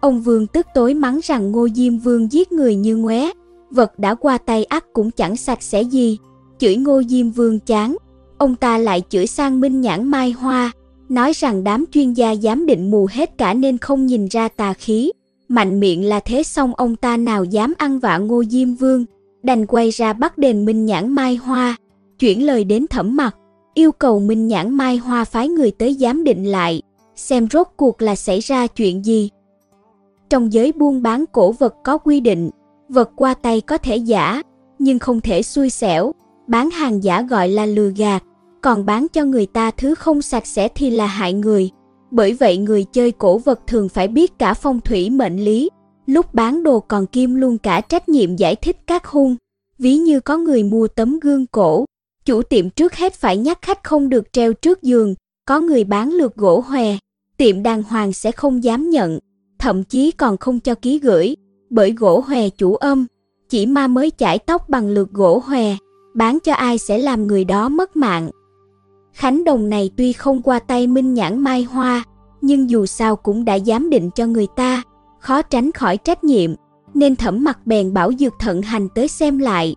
Ông Vương tức tối mắng rằng Ngô Diêm Vương giết người như ngoé, vật đã qua tay ắt cũng chẳng sạch sẽ gì. Chửi Ngô Diêm Vương chán, ông ta lại chửi sang Minh Nhãn Mai Hoa, nói rằng đám chuyên gia giám định mù hết cả nên không nhìn ra tà khí. Mạnh miệng là thế xong ông ta nào dám ăn vạ Ngô Diêm Vương, đành quay ra bắt đền Minh Nhãn Mai Hoa, chuyển lời đến thẩm mặt, yêu cầu Minh Nhãn Mai Hoa phái người tới giám định lại, xem rốt cuộc là xảy ra chuyện gì. Trong giới buôn bán cổ vật có quy định, vật qua tay có thể giả, nhưng không thể xui xẻo, bán hàng giả gọi là lừa gạt, còn bán cho người ta thứ không sạch sẽ thì là hại người. Bởi vậy người chơi cổ vật thường phải biết cả phong thủy mệnh lý, lúc bán đồ còn kim luôn cả trách nhiệm giải thích các hung. Ví như có người mua tấm gương cổ, chủ tiệm trước hết phải nhắc khách không được treo trước giường, có người bán lược gỗ hòe, tiệm đàng hoàng sẽ không dám nhận, thậm chí còn không cho ký gửi, bởi gỗ hòe chủ âm, chỉ ma mới chải tóc bằng lược gỗ hòe, bán cho ai sẽ làm người đó mất mạng. Khánh Đồng này tuy không qua tay Minh Nhãn Mai Hoa, nhưng dù sao cũng đã giám định cho người ta, khó tránh khỏi trách nhiệm, nên thẩm mặt bèn bảo Dược Thận Hành tới xem lại.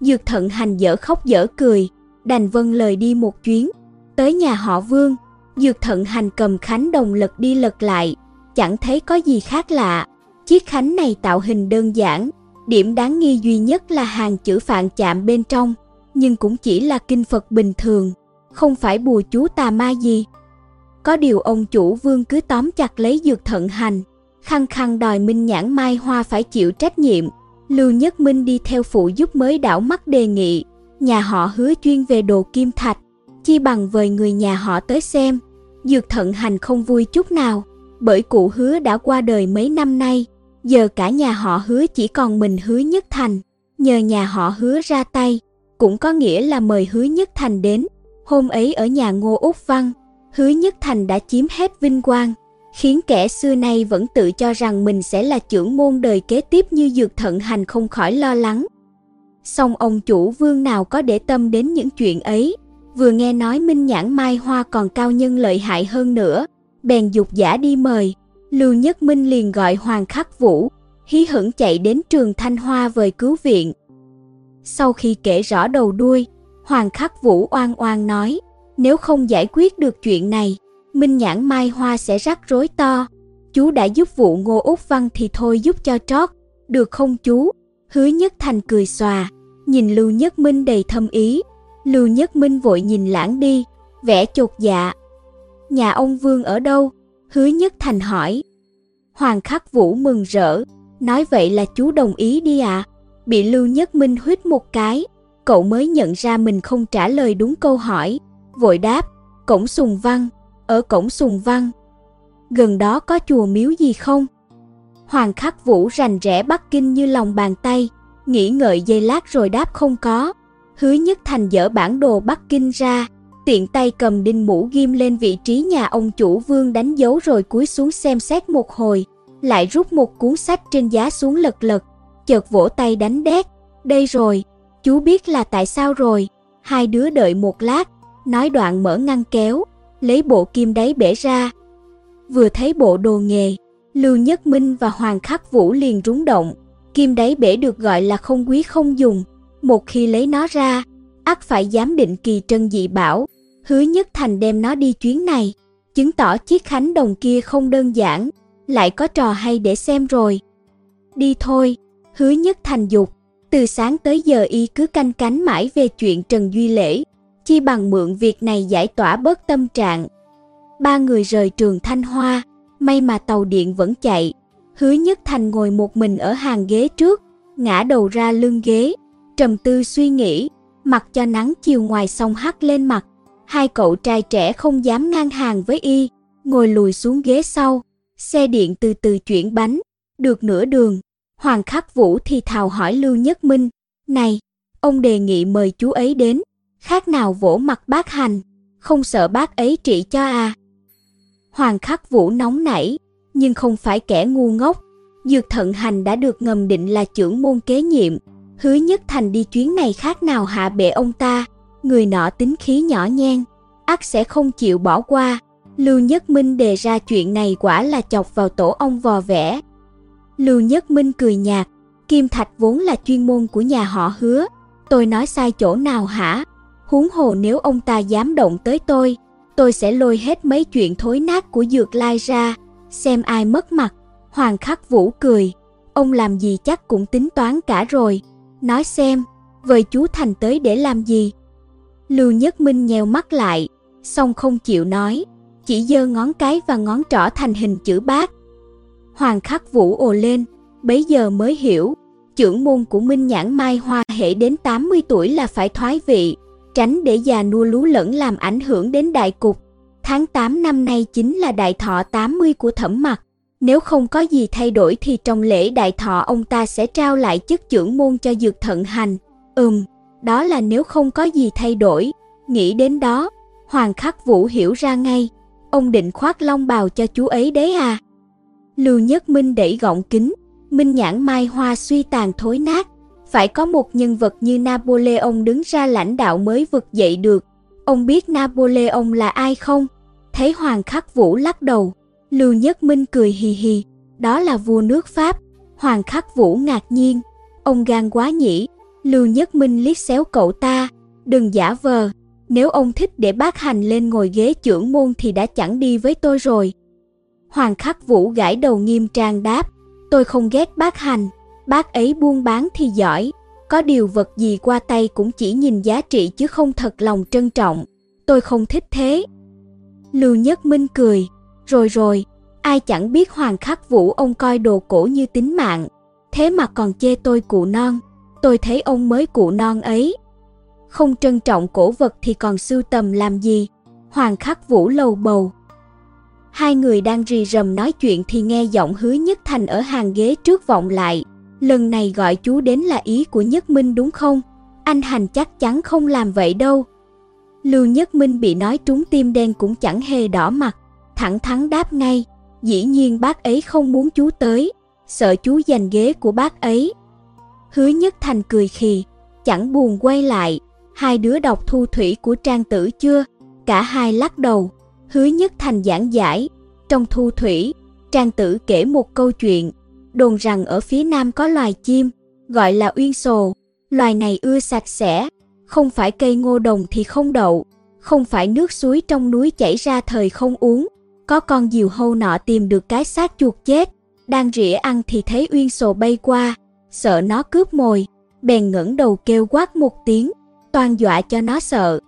Dược Thận Hành dở khóc dở cười, đành vâng lời đi một chuyến, tới nhà họ Vương, Dược Thận Hành cầm Khánh Đồng lật đi lật lại, chẳng thấy có gì khác lạ. Chiếc khánh này tạo hình đơn giản, điểm đáng nghi duy nhất là hàng chữ phạn chạm bên trong, nhưng cũng chỉ là kinh Phật bình thường, không phải bùa chú tà ma gì. Có điều ông chủ vương cứ tóm chặt lấy dược thận hành, khăng khăng đòi Minh Nhãn Mai Hoa phải chịu trách nhiệm. Lưu Nhất Minh đi theo phụ giúp mới đảo mắt đề nghị, nhà họ hứa chuyên về đồ kim thạch, chi bằng vời người nhà họ tới xem. Dược thận hành không vui chút nào, bởi cụ hứa đã qua đời mấy năm nay, giờ cả nhà họ hứa chỉ còn mình hứa nhất thành, nhờ nhà họ hứa ra tay, cũng có nghĩa là mời hứa nhất thành đến. Hôm ấy ở nhà Ngô Úc Văn, hứa nhất thành đã chiếm hết vinh quang, khiến kẻ xưa nay vẫn tự cho rằng mình sẽ là trưởng môn đời kế tiếp như dược thận hành không khỏi lo lắng. Song ông chủ vương nào có để tâm đến những chuyện ấy, vừa nghe nói Minh Nhãn Mai Hoa còn cao nhân lợi hại hơn nữa, bèn dục giả đi mời. Lưu Nhất Minh liền gọi Hoàng Khắc Vũ, hí hửng chạy đến trường Thanh Hoa vời cứu viện. Sau khi kể rõ đầu đuôi, Hoàng Khắc Vũ oan oan nói, nếu không giải quyết được chuyện này, Minh Nhãn Mai Hoa sẽ rắc rối to. Chú đã giúp vụ Ngô Úc Văn thì thôi giúp cho trót, được không chú? Hứa Nhất Thành cười xòa, nhìn Lưu Nhất Minh đầy thâm ý. Lưu Nhất Minh vội nhìn lãng đi, vẻ chột dạ. Nhà ông Vương ở đâu? Hứa Nhất Thành hỏi. Hoàng Khắc Vũ mừng rỡ, nói vậy là chú đồng ý đi ạ. À? Bị Lưu Nhất Minh huyết một cái, cậu mới nhận ra mình không trả lời đúng câu hỏi, vội đáp, cổng Sùng Văn, ở cổng Sùng Văn. Gần đó có chùa miếu gì không? Hoàng Khắc Vũ rành rẽ Bắc Kinh như lòng bàn tay, nghĩ ngợi giây lát rồi đáp không có. Hứa Nhất Thành dở bản đồ Bắc Kinh ra, tiện tay cầm đinh mũ ghim lên vị trí nhà ông chủ vương đánh dấu rồi cúi xuống xem xét một hồi, lại rút một cuốn sách trên giá xuống lật lật, chợt vỗ tay đánh đét, đây rồi, chú biết là tại sao rồi, hai đứa đợi một lát, nói đoạn mở ngăn kéo, lấy bộ kim đáy bể ra. Vừa thấy bộ đồ nghề, Lưu Nhất Minh và Hoàng Khắc Vũ liền rúng động, kim đáy bể được gọi là không quý không dùng, một khi lấy nó ra, ắt phải giám định kỳ trân dị bảo, hứa nhất thành đem nó đi chuyến này, chứng tỏ chiếc khánh đồng kia không đơn giản, lại có trò hay để xem rồi. Đi thôi, hứa nhất thành dục, từ sáng tới giờ y cứ canh cánh mãi về chuyện Trần Duy Lễ, chi bằng mượn việc này giải tỏa bớt tâm trạng. Ba người rời trường Thanh Hoa, may mà tàu điện vẫn chạy. Hứa Nhất Thành ngồi một mình ở hàng ghế trước, ngã đầu ra lưng ghế, trầm tư suy nghĩ, mặc cho nắng chiều ngoài sông hắt lên mặt. Hai cậu trai trẻ không dám ngang hàng với y, ngồi lùi xuống ghế sau. Xe điện từ từ chuyển bánh, được nửa đường. Hoàng Khắc Vũ thì thào hỏi Lưu Nhất Minh, này, ông đề nghị mời chú ấy đến, khác nào vỗ mặt bác hành, không sợ bác ấy trị cho à. Hoàng Khắc Vũ nóng nảy, nhưng không phải kẻ ngu ngốc. Dược thận hành đã được ngầm định là trưởng môn kế nhiệm, hứa nhất thành đi chuyến này khác nào hạ bệ ông ta, người nọ tính khí nhỏ nhen, ắt sẽ không chịu bỏ qua. Lưu Nhất Minh đề ra chuyện này quả là chọc vào tổ ông vò vẽ. Lưu Nhất Minh cười nhạt, Kim thạch vốn là chuyên môn của nhà họ hứa, tôi nói sai chỗ nào hả? Huống hồ nếu ông ta dám động tới tôi, tôi sẽ lôi hết mấy chuyện thối nát của Dược Lai ra, xem ai mất mặt. Hoàng Khắc Vũ cười, ông làm gì chắc cũng tính toán cả rồi. Nói xem, vời chú Thành tới để làm gì? Lưu Nhất Minh nhèo mắt lại, xong không chịu nói, chỉ giơ ngón cái và ngón trỏ thành hình chữ bát. Hoàng Khắc Vũ ồ lên, bấy giờ mới hiểu, trưởng môn của Minh Nhãn Mai Hoa hệ đến 80 tuổi là phải thoái vị, tránh để già nua lú lẫn làm ảnh hưởng đến đại cục. Tháng 8 năm nay chính là đại thọ 80 của thẩm mặt. Nếu không có gì thay đổi thì trong lễ đại thọ ông ta sẽ trao lại chức trưởng môn cho dược thận hành. Ừm, đó là nếu không có gì thay đổi. Nghĩ đến đó, Hoàng Khắc Vũ hiểu ra ngay. Ông định khoác long bào cho chú ấy đấy à? Lưu Nhất Minh đẩy gọng kính, minh nhãn mai hoa suy tàn thối nát. Phải có một nhân vật như Napoleon đứng ra lãnh đạo mới vực dậy được. Ông biết Napoleon là ai không? Thấy Hoàng Khắc Vũ lắc đầu, Lưu Nhất Minh cười hì hì, đó là vua nước Pháp. Hoàng Khắc Vũ ngạc nhiên, ông gan quá nhỉ. Lưu Nhất Minh liếc xéo cậu ta, đừng giả vờ, nếu ông thích để bác hành lên ngồi ghế trưởng môn thì đã chẳng đi với tôi rồi. Hoàng Khắc Vũ gãi đầu nghiêm trang đáp, tôi không ghét bác hành, bác ấy buôn bán thì giỏi, có điều vật gì qua tay cũng chỉ nhìn giá trị chứ không thật lòng trân trọng, tôi không thích thế. Lưu Nhất Minh cười, rồi rồi, ai chẳng biết Hoàng Khắc Vũ ông coi đồ cổ như tính mạng, thế mà còn chê tôi cụ non, tôi thấy ông mới cụ non ấy. Không trân trọng cổ vật thì còn sưu tầm làm gì? Hoàng Khắc Vũ lầu bầu. Hai người đang rì rầm nói chuyện thì nghe giọng hứa Nhất Thành ở hàng ghế trước vọng lại. Lần này gọi chú đến là ý của Nhất Minh đúng không? Anh Hành chắc chắn không làm vậy đâu. Lưu Nhất Minh bị nói trúng tim đen cũng chẳng hề đỏ mặt, thẳng thắn đáp ngay, dĩ nhiên bác ấy không muốn chú tới, sợ chú giành ghế của bác ấy. Hứa Nhất Thành cười khì, chẳng buồn quay lại, hai đứa đọc thu thủy của trang tử chưa? Cả hai lắc đầu, hứa Nhất Thành giảng giải, trong thu thủy, trang tử kể một câu chuyện, đồn rằng ở phía nam có loài chim, gọi là uyên sồ, loài này ưa sạch sẽ, không phải cây ngô đồng thì không đậu, không phải nước suối trong núi chảy ra thời không uống. Có con diều hâu nọ tìm được cái xác chuột chết, đang rỉa ăn thì thấy uyên sồ bay qua, sợ nó cướp mồi, bèn ngẩng đầu kêu quát một tiếng, toàn dọa cho nó sợ.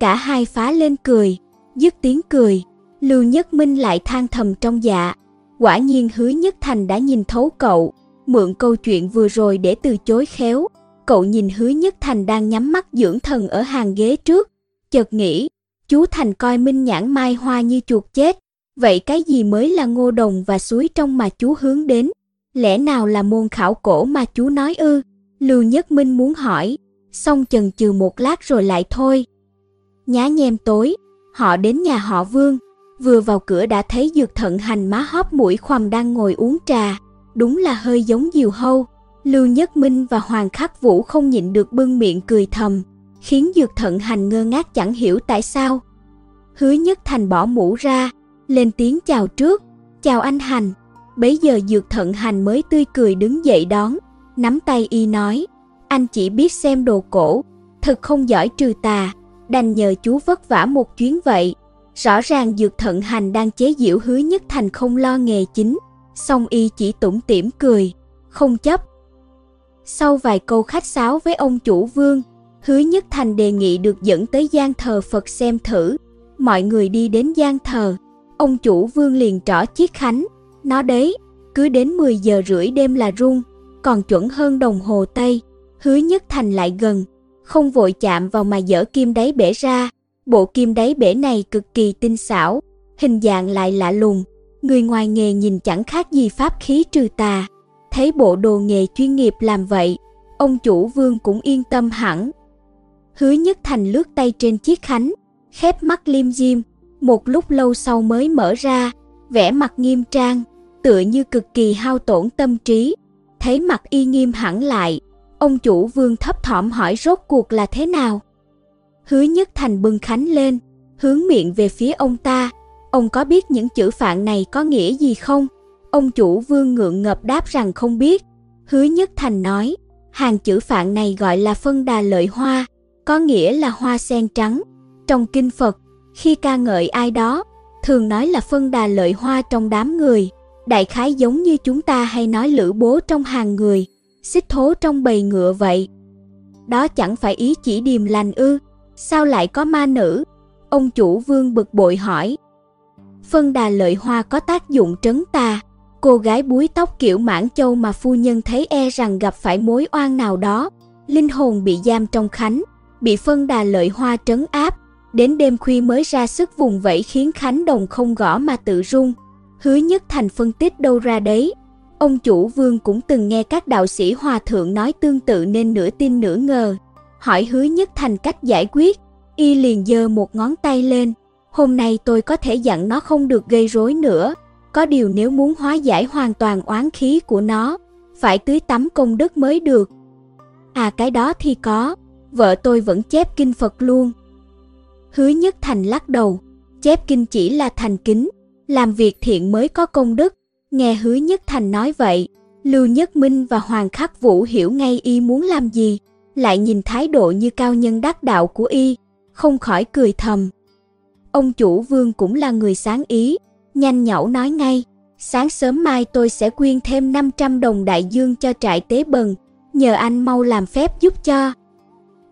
Cả hai phá lên cười, dứt tiếng cười, Lưu Nhất Minh lại than thầm trong dạ. Quả nhiên hứa Nhất Thành đã nhìn thấu cậu, mượn câu chuyện vừa rồi để từ chối khéo, Cậu nhìn hứa nhất thành đang nhắm mắt dưỡng thần ở hàng ghế trước, chợt nghĩ, chú Thành coi minh nhãn mai hoa như chuột chết, vậy cái gì mới là ngô đồng và suối trong mà chú hướng đến? Lẽ nào là môn khảo cổ mà chú nói ư? Lưu Nhất Minh muốn hỏi, xong chần chừ một lát rồi lại thôi. Nhá nhem tối, họ đến nhà họ Vương, vừa vào cửa đã thấy dược thận hành má hóp mũi khoằm đang ngồi uống trà, đúng là hơi giống diều hâu. Lưu Nhất Minh và Hoàng Khắc Vũ không nhịn được bưng miệng cười thầm, khiến Dược Thận Hành ngơ ngác chẳng hiểu tại sao. Hứa Nhất Thành bỏ mũ ra, lên tiếng chào trước, chào anh Hành. Bấy giờ Dược Thận Hành mới tươi cười đứng dậy đón, nắm tay y nói, anh chỉ biết xem đồ cổ, thật không giỏi trừ tà, đành nhờ chú vất vả một chuyến vậy. Rõ ràng Dược Thận Hành đang chế giễu Hứa Nhất Thành không lo nghề chính, song y chỉ tủm tỉm cười, không chấp, sau vài câu khách sáo với ông chủ vương, Hứa Nhất Thành đề nghị được dẫn tới gian thờ Phật xem thử. Mọi người đi đến gian thờ, ông chủ vương liền trỏ chiếc khánh. Nó đấy, cứ đến 10 giờ rưỡi đêm là rung, còn chuẩn hơn đồng hồ Tây. Hứa Nhất Thành lại gần, không vội chạm vào mà dở kim đáy bể ra. Bộ kim đáy bể này cực kỳ tinh xảo, hình dạng lại lạ lùng. Người ngoài nghề nhìn chẳng khác gì pháp khí trừ tà. Thấy bộ đồ nghề chuyên nghiệp làm vậy, ông chủ vương cũng yên tâm hẳn. Hứa Nhất Thành lướt tay trên chiếc khánh, khép mắt liêm diêm, một lúc lâu sau mới mở ra, vẻ mặt nghiêm trang, tựa như cực kỳ hao tổn tâm trí. Thấy mặt y nghiêm hẳn lại, ông chủ vương thấp thỏm hỏi rốt cuộc là thế nào. Hứa Nhất Thành bưng khánh lên, hướng miệng về phía ông ta. Ông có biết những chữ phạn này có nghĩa gì không? Ông chủ vương ngượng ngập đáp rằng không biết. Hứa Nhất Thành nói, hàng chữ phạn này gọi là phân đà lợi hoa, có nghĩa là hoa sen trắng. Trong kinh Phật, khi ca ngợi ai đó, thường nói là phân đà lợi hoa trong đám người, đại khái giống như chúng ta hay nói lữ bố trong hàng người, xích thố trong bầy ngựa vậy. Đó chẳng phải ý chỉ điềm lành ư, sao lại có ma nữ? Ông chủ vương bực bội hỏi. Phân đà lợi hoa có tác dụng trấn tà, cô gái búi tóc kiểu mãn châu mà phu nhân thấy e rằng gặp phải mối oan nào đó, linh hồn bị giam trong khánh, bị phân đà lợi hoa trấn áp, đến đêm khuya mới ra sức vùng vẫy khiến khánh đồng không gõ mà tự rung. Hứa nhất thành phân tích đâu ra đấy. Ông chủ vương cũng từng nghe các đạo sĩ hòa thượng nói tương tự nên nửa tin nửa ngờ. Hỏi hứa nhất thành cách giải quyết, y liền giơ một ngón tay lên. Hôm nay tôi có thể dặn nó không được gây rối nữa. Có điều nếu muốn hóa giải hoàn toàn oán khí của nó, phải tưới tắm công đức mới được. À cái đó thì có, vợ tôi vẫn chép kinh Phật luôn. Hứa Nhất Thành lắc đầu, chép kinh chỉ là thành kính, làm việc thiện mới có công đức. Nghe Hứa Nhất Thành nói vậy, Lưu Nhất Minh và Hoàng Khắc Vũ hiểu ngay y muốn làm gì, lại nhìn thái độ như cao nhân đắc đạo của y, không khỏi cười thầm. Ông chủ vương cũng là người sáng ý, nhanh nhẩu nói ngay, sáng sớm mai tôi sẽ quyên thêm 500 đồng đại dương cho trại tế bần, nhờ anh mau làm phép giúp cho.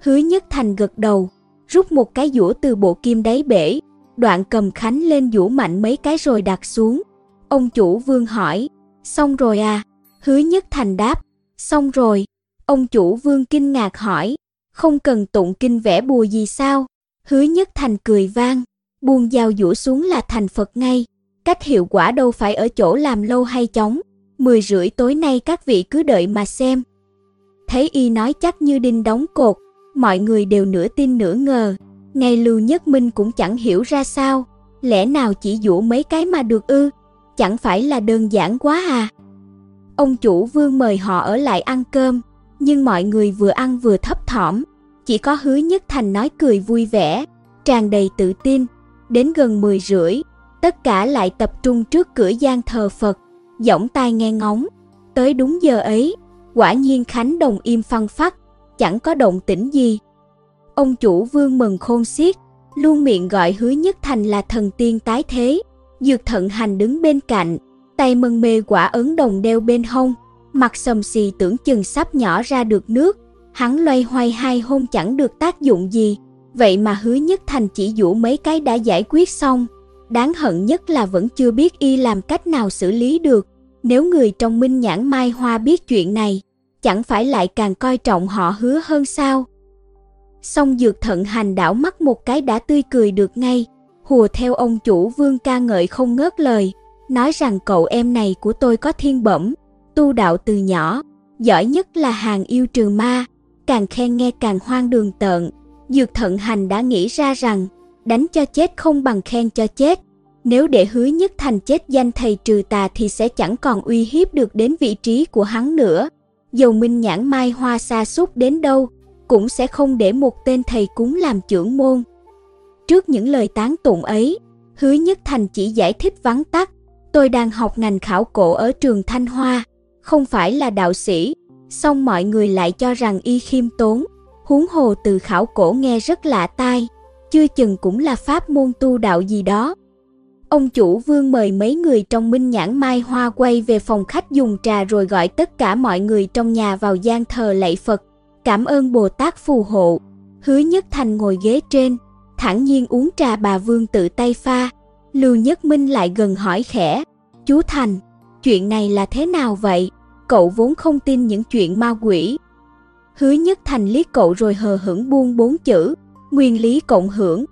Hứa Nhất Thành gật đầu, rút một cái dũa từ bộ kim đáy bể, đoạn cầm khánh lên vũ mạnh mấy cái rồi đặt xuống. Ông chủ vương hỏi, xong rồi à? Hứa Nhất Thành đáp, xong rồi. Ông chủ vương kinh ngạc hỏi, không cần tụng kinh vẽ bùa gì sao? Hứa Nhất Thành cười vang, buông dao dũa xuống là thành Phật ngay. Cách hiệu quả đâu phải ở chỗ làm lâu hay chóng. Mười rưỡi tối nay các vị cứ đợi mà xem. Thấy y nói chắc như đinh đóng cột, mọi người đều nửa tin nửa ngờ. Ngay Lưu Nhất Minh cũng chẳng hiểu ra sao, lẽ nào chỉ dụ mấy cái mà được ư, chẳng phải là đơn giản quá à. Ông chủ vương mời họ ở lại ăn cơm, nhưng mọi người vừa ăn vừa thấp thỏm, chỉ có hứa nhất thành nói cười vui vẻ, tràn đầy tự tin. Đến gần 10 rưỡi, tất cả lại tập trung trước cửa gian thờ Phật, giọng tai nghe ngóng. Tới đúng giờ ấy, quả nhiên Khánh Đồng im phăng phắc, chẳng có động tĩnh gì. Ông chủ vương mừng khôn xiết, luôn miệng gọi hứa nhất thành là thần tiên tái thế. Dược thận hành đứng bên cạnh, tay mân mê quả ấn đồng đeo bên hông, mặt sầm xì tưởng chừng sắp nhỏ ra được nước. Hắn loay hoay hai hôm chẳng được tác dụng gì, vậy mà hứa nhất thành chỉ dụ mấy cái đã giải quyết xong. Đáng hận nhất là vẫn chưa biết y làm cách nào xử lý được. Nếu người trong minh nhãn mai hoa biết chuyện này, chẳng phải lại càng coi trọng họ hứa hơn sao? Xong dược thận hành đảo mắt một cái đã tươi cười được ngay, hùa theo ông chủ vương ca ngợi không ngớt lời, nói rằng cậu em này của tôi có thiên bẩm, tu đạo từ nhỏ, giỏi nhất là hàng yêu trừ ma, càng khen nghe càng hoang đường tợn. Dược thận hành đã nghĩ ra rằng, đánh cho chết không bằng khen cho chết. Nếu để hứa nhất thành chết danh thầy trừ tà thì sẽ chẳng còn uy hiếp được đến vị trí của hắn nữa. Dầu minh nhãn mai hoa xa xúc đến đâu, cũng sẽ không để một tên thầy cúng làm trưởng môn. Trước những lời tán tụng ấy, Hứa Nhất Thành chỉ giải thích vắn tắt, tôi đang học ngành khảo cổ ở trường Thanh Hoa, không phải là đạo sĩ, song mọi người lại cho rằng y khiêm tốn, huống hồ từ khảo cổ nghe rất lạ tai, chưa chừng cũng là pháp môn tu đạo gì đó. Ông chủ vương mời mấy người trong minh nhãn mai hoa quay về phòng khách dùng trà rồi gọi tất cả mọi người trong nhà vào gian thờ lạy Phật, cảm ơn Bồ Tát phù hộ. Hứa Nhất Thành ngồi ghế trên, thẳng nhiên uống trà bà Vương tự tay pha. Lưu Nhất Minh lại gần hỏi khẽ, chú Thành, chuyện này là thế nào vậy? Cậu vốn không tin những chuyện ma quỷ. Hứa Nhất Thành liếc cậu rồi hờ hững buông bốn chữ, nguyên lý cộng hưởng.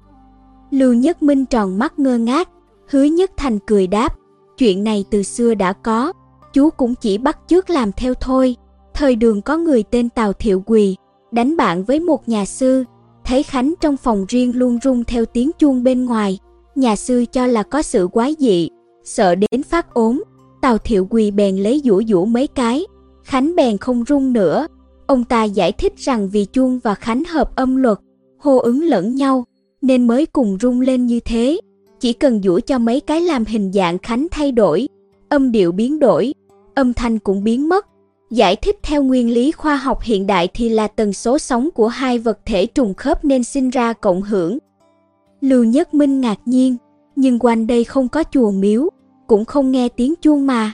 Lưu Nhất Minh tròn mắt ngơ ngác, Hứa Nhất Thành cười đáp, chuyện này từ xưa đã có, chú cũng chỉ bắt chước làm theo thôi. Thời đường có người tên Tào Thiệu Quỳ, đánh bạn với một nhà sư, thấy Khánh trong phòng riêng luôn rung theo tiếng chuông bên ngoài. Nhà sư cho là có sự quái dị, sợ đến phát ốm. Tào Thiệu Quỳ bèn lấy dũa dũa mấy cái, Khánh bèn không rung nữa. Ông ta giải thích rằng vì chuông và Khánh hợp âm luật, hô ứng lẫn nhau, nên mới cùng rung lên như thế. Chỉ cần dũa cho mấy cái làm hình dạng Khánh thay đổi, âm điệu biến đổi, âm thanh cũng biến mất, Giải thích theo nguyên lý khoa học hiện đại thì là tần số sóng của hai vật thể trùng khớp nên sinh ra cộng hưởng. Lưu Nhất Minh ngạc nhiên, nhưng quanh đây không có chùa miếu, cũng không nghe tiếng chuông mà.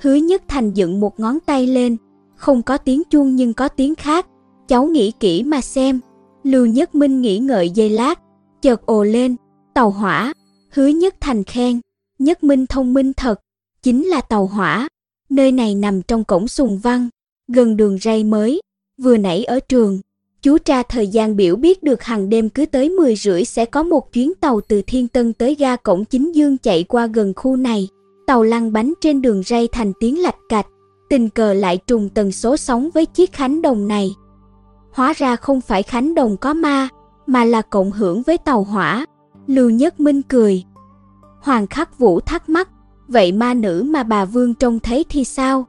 Hứa Nhất Thành dựng một ngón tay lên, không có tiếng chuông nhưng có tiếng khác, cháu nghĩ kỹ mà xem. Lưu Nhất Minh nghĩ ngợi giây lát, chợt ồ lên, tàu hỏa, hứa Nhất Thành khen, Nhất Minh thông minh thật, chính là tàu hỏa. Nơi này nằm trong cổng Sùng Văn, gần đường ray mới, vừa nãy ở trường. Chú tra thời gian biểu biết được hàng đêm cứ tới 10 rưỡi sẽ có một chuyến tàu từ Thiên Tân tới ga cổng Chính Dương chạy qua gần khu này. Tàu lăn bánh trên đường ray thành tiếng lạch cạch, tình cờ lại trùng tần số sóng với chiếc khánh đồng này. Hóa ra không phải khánh đồng có ma, mà là cộng hưởng với tàu hỏa. Lưu Nhất Minh cười. Hoàng Khắc Vũ thắc mắc, vậy ma nữ mà bà Vương trông thấy thì sao?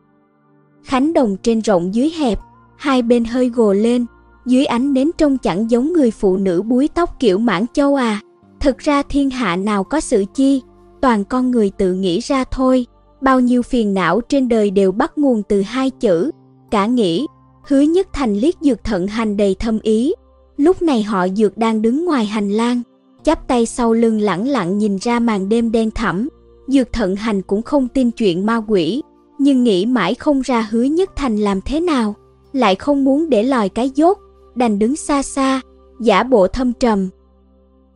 Khánh đồng trên rộng dưới hẹp, hai bên hơi gồ lên, dưới ánh nến trông chẳng giống người phụ nữ búi tóc kiểu mãn châu à. Thực ra thiên hạ nào có sự chi, toàn con người tự nghĩ ra thôi. Bao nhiêu phiền não trên đời đều bắt nguồn từ hai chữ, cả nghĩ. Hứa nhất thành liếc dược thận hành đầy thâm ý. Lúc này họ dược đang đứng ngoài hành lang, chắp tay sau lưng lẳng lặng nhìn ra màn đêm đen thẳm. Dược thận hành cũng không tin chuyện ma quỷ, nhưng nghĩ mãi không ra hứa nhất thành làm thế nào, lại không muốn để lòi cái dốt, đành đứng xa xa, giả bộ thâm trầm.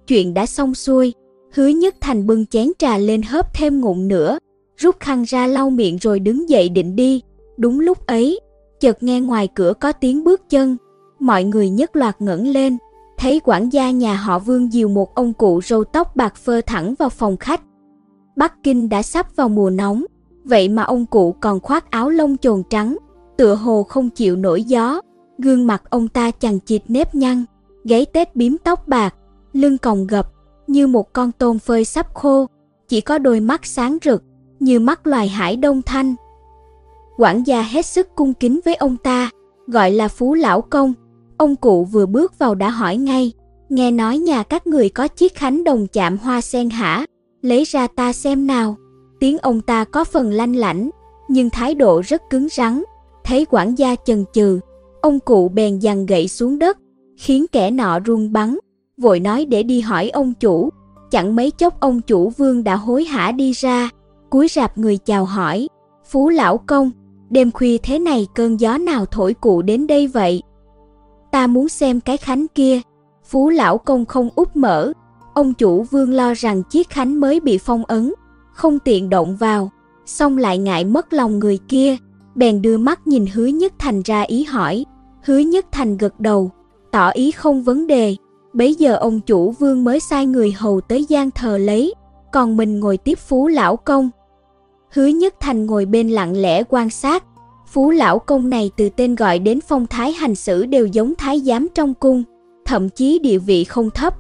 Chuyện đã xong xuôi, hứa nhất thành bưng chén trà lên hớp thêm ngụm nữa, rút khăn ra lau miệng rồi đứng dậy định đi. Đúng lúc ấy, chợt nghe ngoài cửa có tiếng bước chân, mọi người nhất loạt ngẩng lên, thấy quản gia nhà họ Vương dìu một ông cụ râu tóc bạc phơ thẳng vào phòng khách. Bắc Kinh đã sắp vào mùa nóng, vậy mà ông cụ còn khoác áo lông chồn trắng, tựa hồ không chịu nổi gió. Gương mặt ông ta chằng chịt nếp nhăn, gáy tết bím tóc bạc, lưng còng gập, như một con tôm phơi sắp khô, chỉ có đôi mắt sáng rực, như mắt loài hải đông thanh. Quản gia hết sức cung kính với ông ta, gọi là phú lão công. Ông cụ vừa bước vào đã hỏi ngay, nghe nói nhà các người có chiếc khánh đồng chạm hoa sen hả? Lấy ra ta xem nào. Tiếng ông ta có phần lanh lảnh, nhưng thái độ rất cứng rắn. Thấy quản gia chần chừ, ông cụ bèn giằng gậy xuống đất, khiến kẻ nọ run bắn, vội nói để đi hỏi ông chủ. Chẳng mấy chốc ông chủ vương đã hối hả đi ra, cúi rạp người chào hỏi, Phú lão công, đêm khuya thế này cơn gió nào thổi cụ đến đây vậy? Ta muốn xem cái khánh kia, Phú lão công không úp mở, ông chủ vương lo rằng chiếc khánh mới bị phong ấn, không tiện động vào, xong lại ngại mất lòng người kia, bèn đưa mắt nhìn hứa nhất thành ra ý hỏi, hứa nhất thành gật đầu, tỏ ý không vấn đề, bấy giờ ông chủ vương mới sai người hầu tới gian thờ lấy, còn mình ngồi tiếp phú lão công. Hứa Nhất Thành ngồi bên lặng lẽ quan sát, phú lão công này từ tên gọi đến phong thái hành xử đều giống thái giám trong cung, thậm chí địa vị không thấp.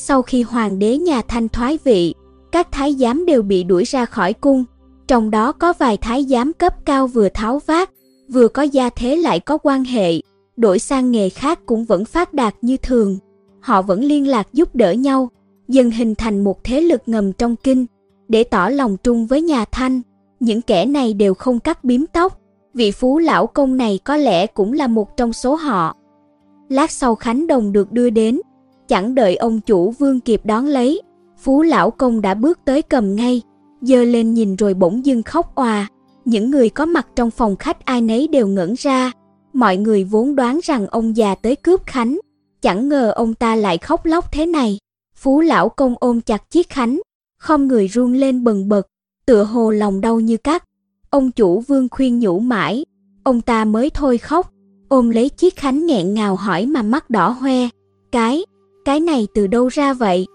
Sau khi hoàng đế nhà Thanh thoái vị, các thái giám đều bị đuổi ra khỏi cung, trong đó có vài thái giám cấp cao vừa tháo vát, vừa có gia thế lại có quan hệ, đổi sang nghề khác cũng vẫn phát đạt như thường. Họ vẫn liên lạc giúp đỡ nhau, dần hình thành một thế lực ngầm trong kinh, để tỏ lòng trung với nhà Thanh. Những kẻ này đều không cắt bím tóc, vị phú lão công này có lẽ cũng là một trong số họ. Lát sau Khánh Đồng được đưa đến, chẳng đợi ông chủ vương kịp đón lấy, phú lão công đã bước tới cầm ngay, giơ lên nhìn rồi bỗng dưng khóc òa. Những người có mặt trong phòng khách ai nấy đều ngẩn ra, mọi người vốn đoán rằng ông già tới cướp Khánh, chẳng ngờ ông ta lại khóc lóc thế này. Phú lão công ôm chặt chiếc Khánh, không người run lên bần bật, tựa hồ lòng đau như cắt. Ông chủ vương khuyên nhủ mãi, ông ta mới thôi khóc, ôm lấy chiếc khánh nghẹn ngào hỏi mà mắt đỏ hoe. Cái, cái này từ đâu ra vậy?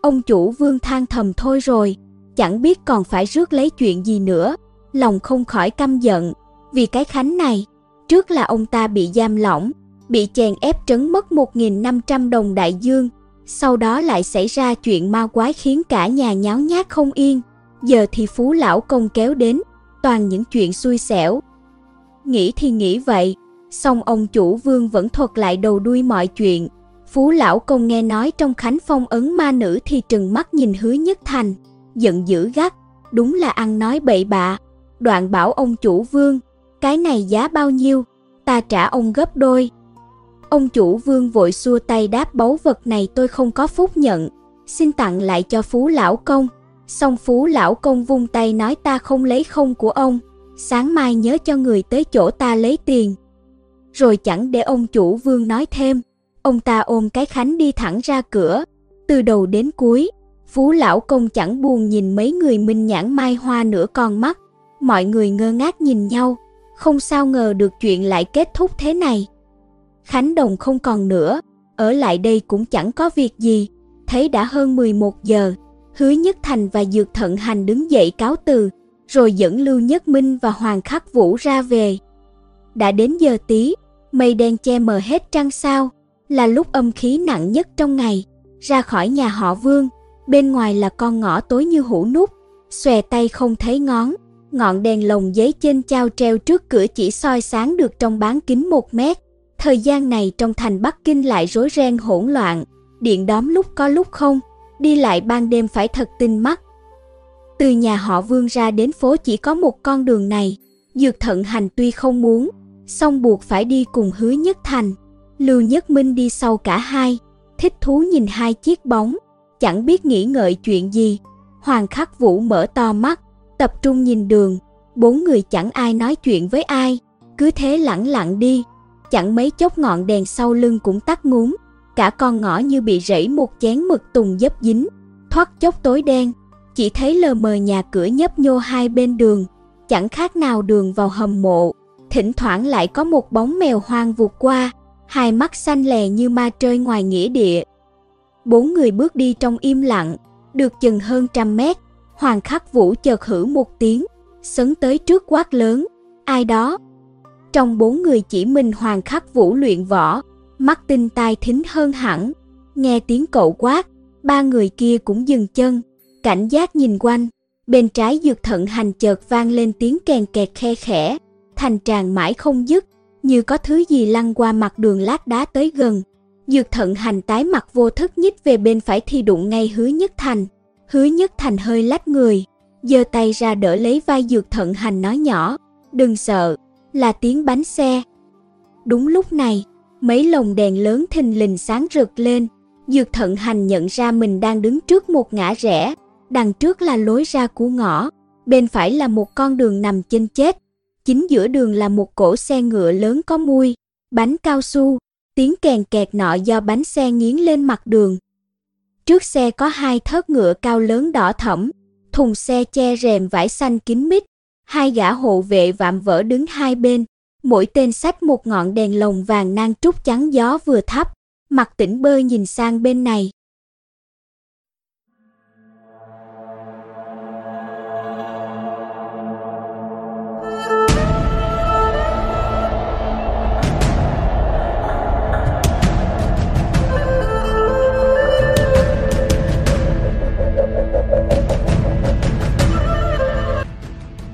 Ông chủ vương than thầm thôi rồi, chẳng biết còn phải rước lấy chuyện gì nữa, lòng không khỏi căm giận, vì cái khánh này, trước là ông ta bị giam lỏng, bị chèn ép trấn mất 1.500 đồng đại dương, sau đó lại xảy ra chuyện ma quái khiến cả nhà nháo nhác không yên, giờ thì phú lão công kéo đến, toàn những chuyện xui xẻo. Nghĩ thì nghĩ vậy, song ông chủ vương vẫn thuật lại đầu đuôi mọi chuyện. Phú lão công nghe nói trong khánh phong ấn ma nữ thì trừng mắt nhìn hứa nhất thành, giận dữ gắt, đúng là ăn nói bậy bạ. Đoạn bảo ông chủ vương, Cái này giá bao nhiêu? Ta trả ông gấp đôi. Ông chủ vương vội xua tay đáp báu vật này tôi không có phúc nhận, xin tặng lại cho phú lão công. Xong phú lão công vung tay nói ta không lấy không của ông, sáng mai nhớ cho người tới chỗ ta lấy tiền. Rồi chẳng để ông chủ vương nói thêm, ông ta ôm cái khánh đi thẳng ra cửa, từ đầu đến cuối, phú lão công chẳng buồn nhìn mấy người minh nhãn mai hoa nữa con mắt, mọi người ngơ ngác nhìn nhau, không sao ngờ được chuyện lại kết thúc thế này. Khánh Đồng không còn nữa, ở lại đây cũng chẳng có việc gì, thấy đã hơn 11 giờ, Hứa Nhất Thành và Dược Thận Hành đứng dậy cáo từ, rồi dẫn Lưu Nhất Minh và Hoàng Khắc Vũ ra về. Đã đến giờ tí, mây đen che mờ hết trăng sao, là lúc âm khí nặng nhất trong ngày. Ra khỏi nhà họ Vương, bên ngoài là con ngõ tối như hũ nút, xòe tay không thấy ngón, ngọn đèn lồng giấy trên trao treo trước cửa chỉ soi sáng được trong bán kính một mét. Thời gian này trong thành Bắc Kinh lại rối ren hỗn loạn, điện đóm lúc có lúc không, đi lại ban đêm phải thật tinh mắt. Từ nhà họ Vương ra đến phố chỉ có một con đường này, Dược Thận Hành tuy không muốn, song buộc phải đi cùng Hứa Nhất Thành. Lưu Nhất Minh đi sau cả hai, thích thú nhìn hai chiếc bóng, chẳng biết nghĩ ngợi chuyện gì. Hoàng Khắc Vũ mở to mắt, tập trung nhìn đường, bốn người chẳng ai nói chuyện với ai, cứ thế lẳng lặng đi, chẳng mấy chốc ngọn đèn sau lưng cũng tắt ngúm, cả con ngõ như bị rẫy một chén mực tùng dấp dính, thoát chốc tối đen, chỉ thấy lờ mờ nhà cửa nhấp nhô hai bên đường, chẳng khác nào đường vào hầm mộ, thỉnh thoảng lại có một bóng mèo hoang vụt qua, hai mắt xanh lè như ma trơi ngoài nghĩa địa. Bốn người bước đi trong im lặng, được chừng hơn trăm mét, Hoàng Khắc Vũ chợt hử một tiếng, sấn tới trước quát lớn, ai đó? Trong bốn người chỉ mình Hoàng Khắc Vũ luyện võ, mắt tinh tai thính hơn hẳn, nghe tiếng cậu quát, ba người kia cũng dừng chân, cảnh giác nhìn quanh, bên trái dược thận hành chợt vang lên tiếng kèn kẹt khe khẽ, thành tràng mãi không dứt, như có thứ gì lăn qua mặt đường lát đá tới gần. Dược thận hành tái mặt vô thức nhích về bên phải thì đụng ngay hứa nhất thành. Hứa nhất thành hơi lách người, giơ tay ra đỡ lấy vai dược thận hành nói nhỏ, đừng sợ, là tiếng bánh xe. Đúng lúc này, mấy lồng đèn lớn thình lình sáng rực lên, dược thận hành nhận ra mình đang đứng trước một ngã rẽ, đằng trước là lối ra của ngõ, bên phải là một con đường nằm chênh chết, chính giữa đường là một cỗ xe ngựa lớn có mui, bánh cao su, tiếng kèn kẹt nọ do bánh xe nghiến lên mặt đường. Trước xe có hai thớt ngựa cao lớn đỏ thẫm, thùng xe che rèm vải xanh kín mít, hai gã hộ vệ vạm vỡ đứng hai bên, mỗi tên sách một ngọn đèn lồng vàng nang trúc trắng gió vừa thắp, mặt tỉnh bơ nhìn sang bên này.